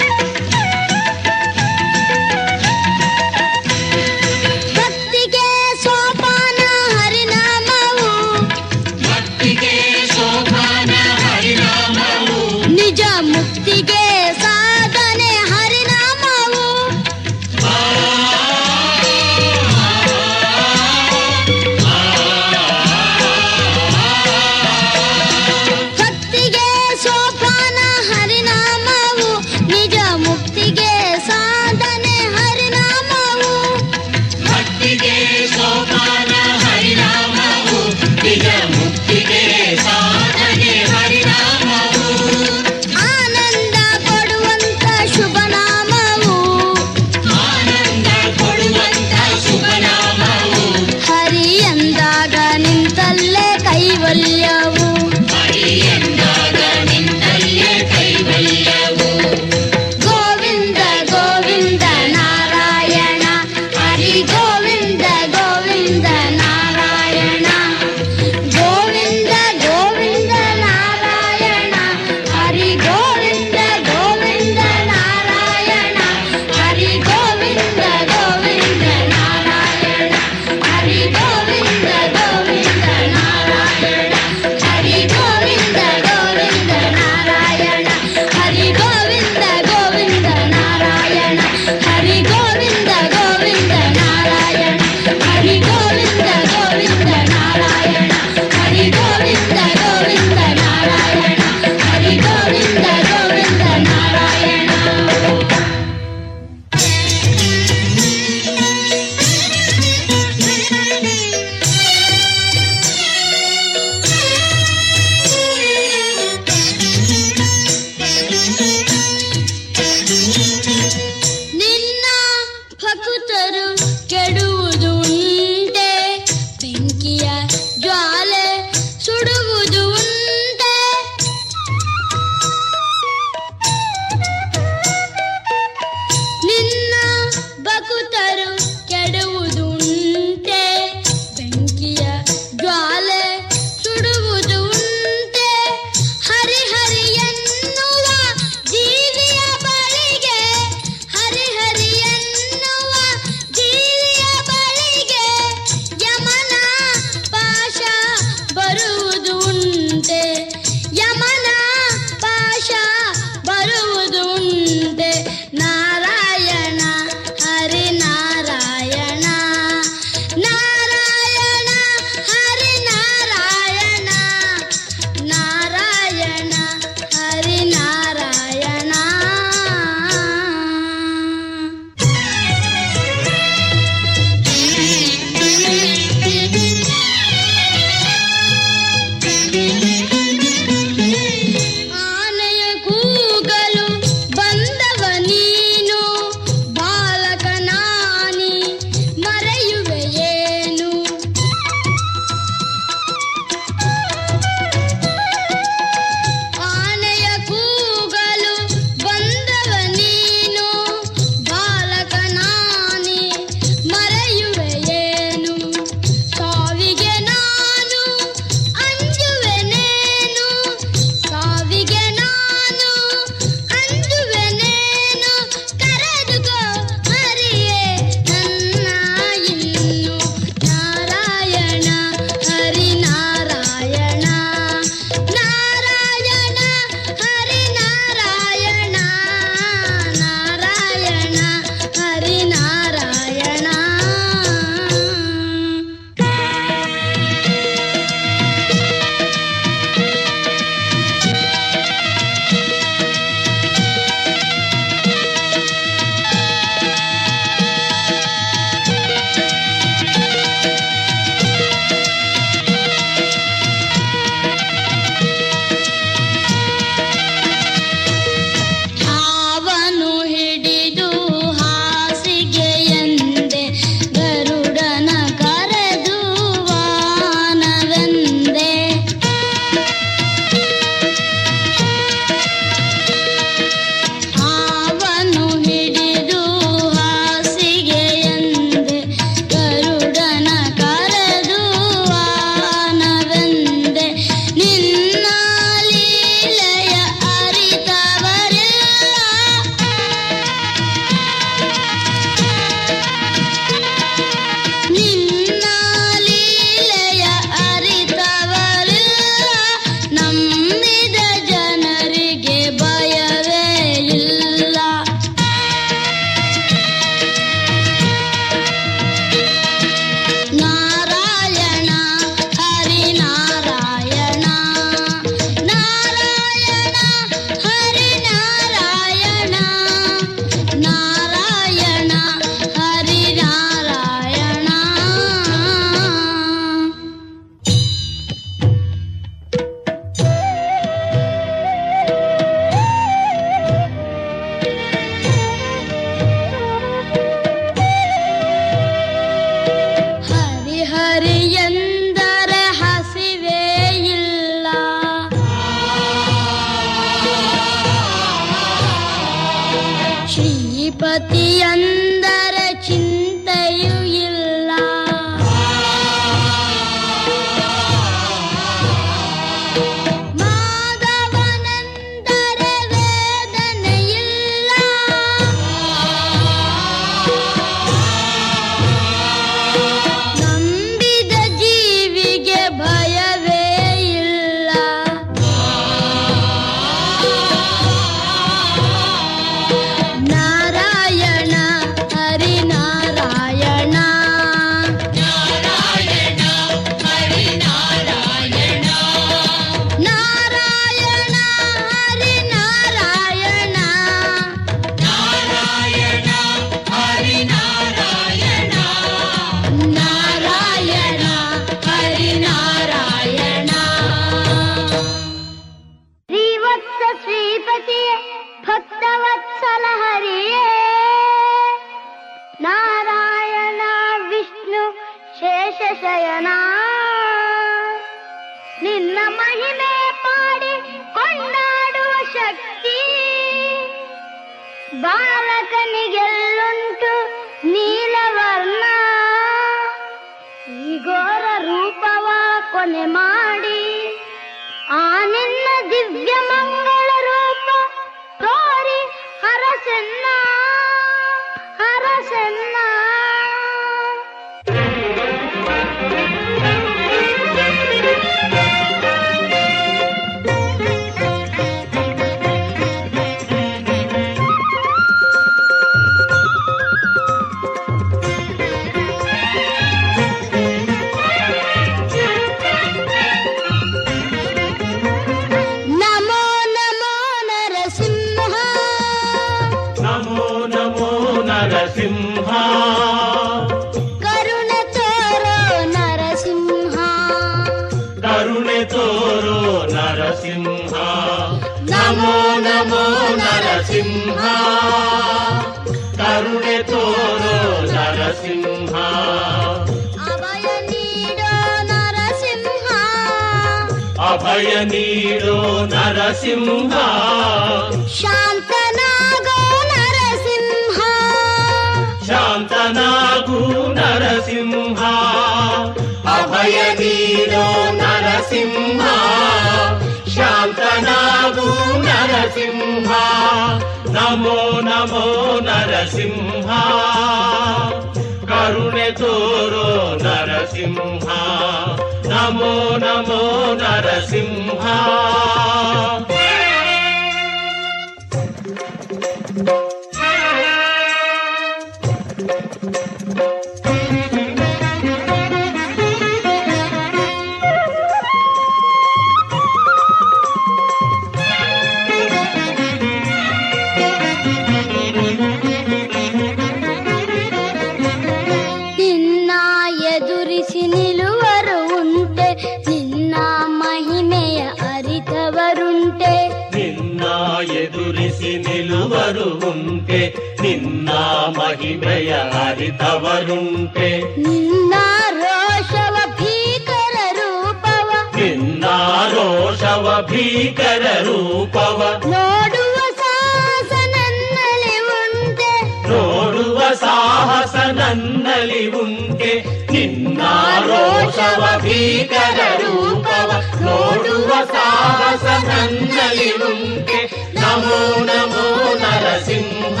ನಿನ್ನಾರೋಷವ ಭೀಕರ ರೂಪವ ನೋಡುವ ಸಾಹಸ ನನ್ನಲ್ಲಿ ಉಂಟೆ ನಮೋ ನಮೋ ನರಸಿಂಹ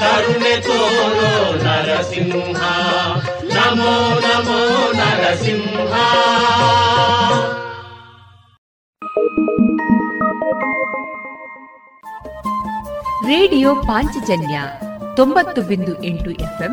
ಕರುಣೆ ತೋರೋ ನರಸಿಂಹ ನಮೋ ನಮೋ ನರಸಿಂಹ ರೇಡಿಯೋ ಪಾಂಚಜನ್ಯ ತೊಂಬತ್ತು ಬಿಂದು ಎಂಟು ಎಫ್ಎಂ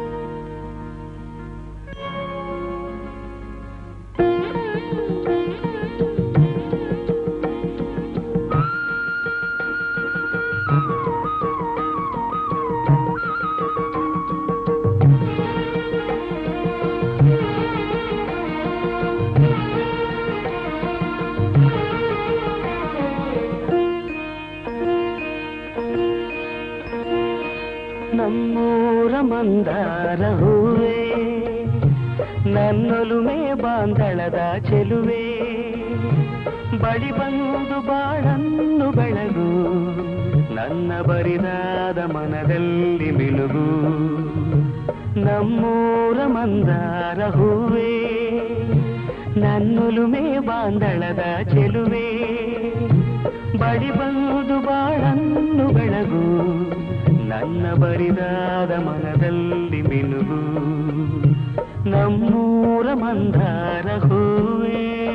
ಮಂದಾರ ಹೂವೇ ನನ್ನೊಲುಮೆ ಬಾಂಧಳದ ಚೆಲುವೆ, ಬಳಿ ಬಂದು ಬಾಳನ್ನು ಬೆಳಗು, ನನ್ನ ಬರಿದಾದ ಮನದಲ್ಲಿ ಮಿನುಗು. ನಮ್ಮೂರ ಮಂದಾರ ಹೂವೇ ನನ್ನೊಲುಮೆ ಬಾಂಧಳದ ಚೆಲುವೆ, ಬಳಿ ಬಂದು ಬಾಳನ್ನು ಬೆಳಗು. ನನ್ನ ಬರಿದಾದ ಮನದಲ್ಲಿ ಮಿನುಗು ನಮ್ಮೂರ ಮಂದಾರ ಹೂವೇ.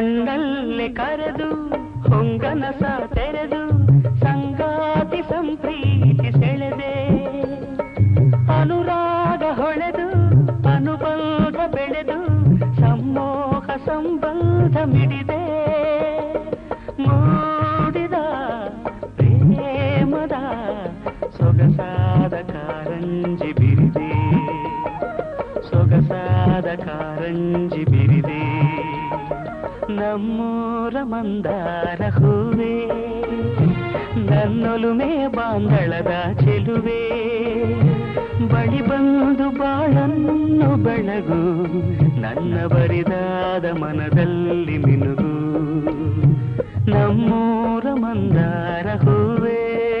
ಕಣ್ಣಲ್ಲಿ ಕರೆದು ಹೊಂಗನಸ ತೆರೆದು ಸಂಗಾತಿ ಸಂಪ್ರೀತಿ ಸೆಳೆದೆ ಅನುರಾಗ ಹೊಳೆದು ಅನುಬಂಧ ಬೆಳೆದು ಸಮ್ಮೋಹ ಸಂಬಂಧ ಮಿಡಿದೆ ಮೂಡಿದ ಪ್ರೇಮದ ಸೊಗಸಾದ ಕಾರಂಜಿ ಬಿರಿದೆ ಸೊಗಸಾದ ಕಾರಂಜಿ ಬಿರಿದೆ ನಮ್ಮೂರ ಮಂದಾರ ಹೂವೇ, ನನ್ನೊಲುಮೆ ಬಾಂಧಳದ ಚೆಲುವೆ. ಬಳಿ ಬಂದು ಬಾಳನ್ನು ಬೆಳಗು, ನನ್ನ ಬರಿದಾದ ಮನದಲ್ಲಿ ಮಿನುಗು. ನಮ್ಮೂರ ಮಂದಾರ ಹೂವೇ.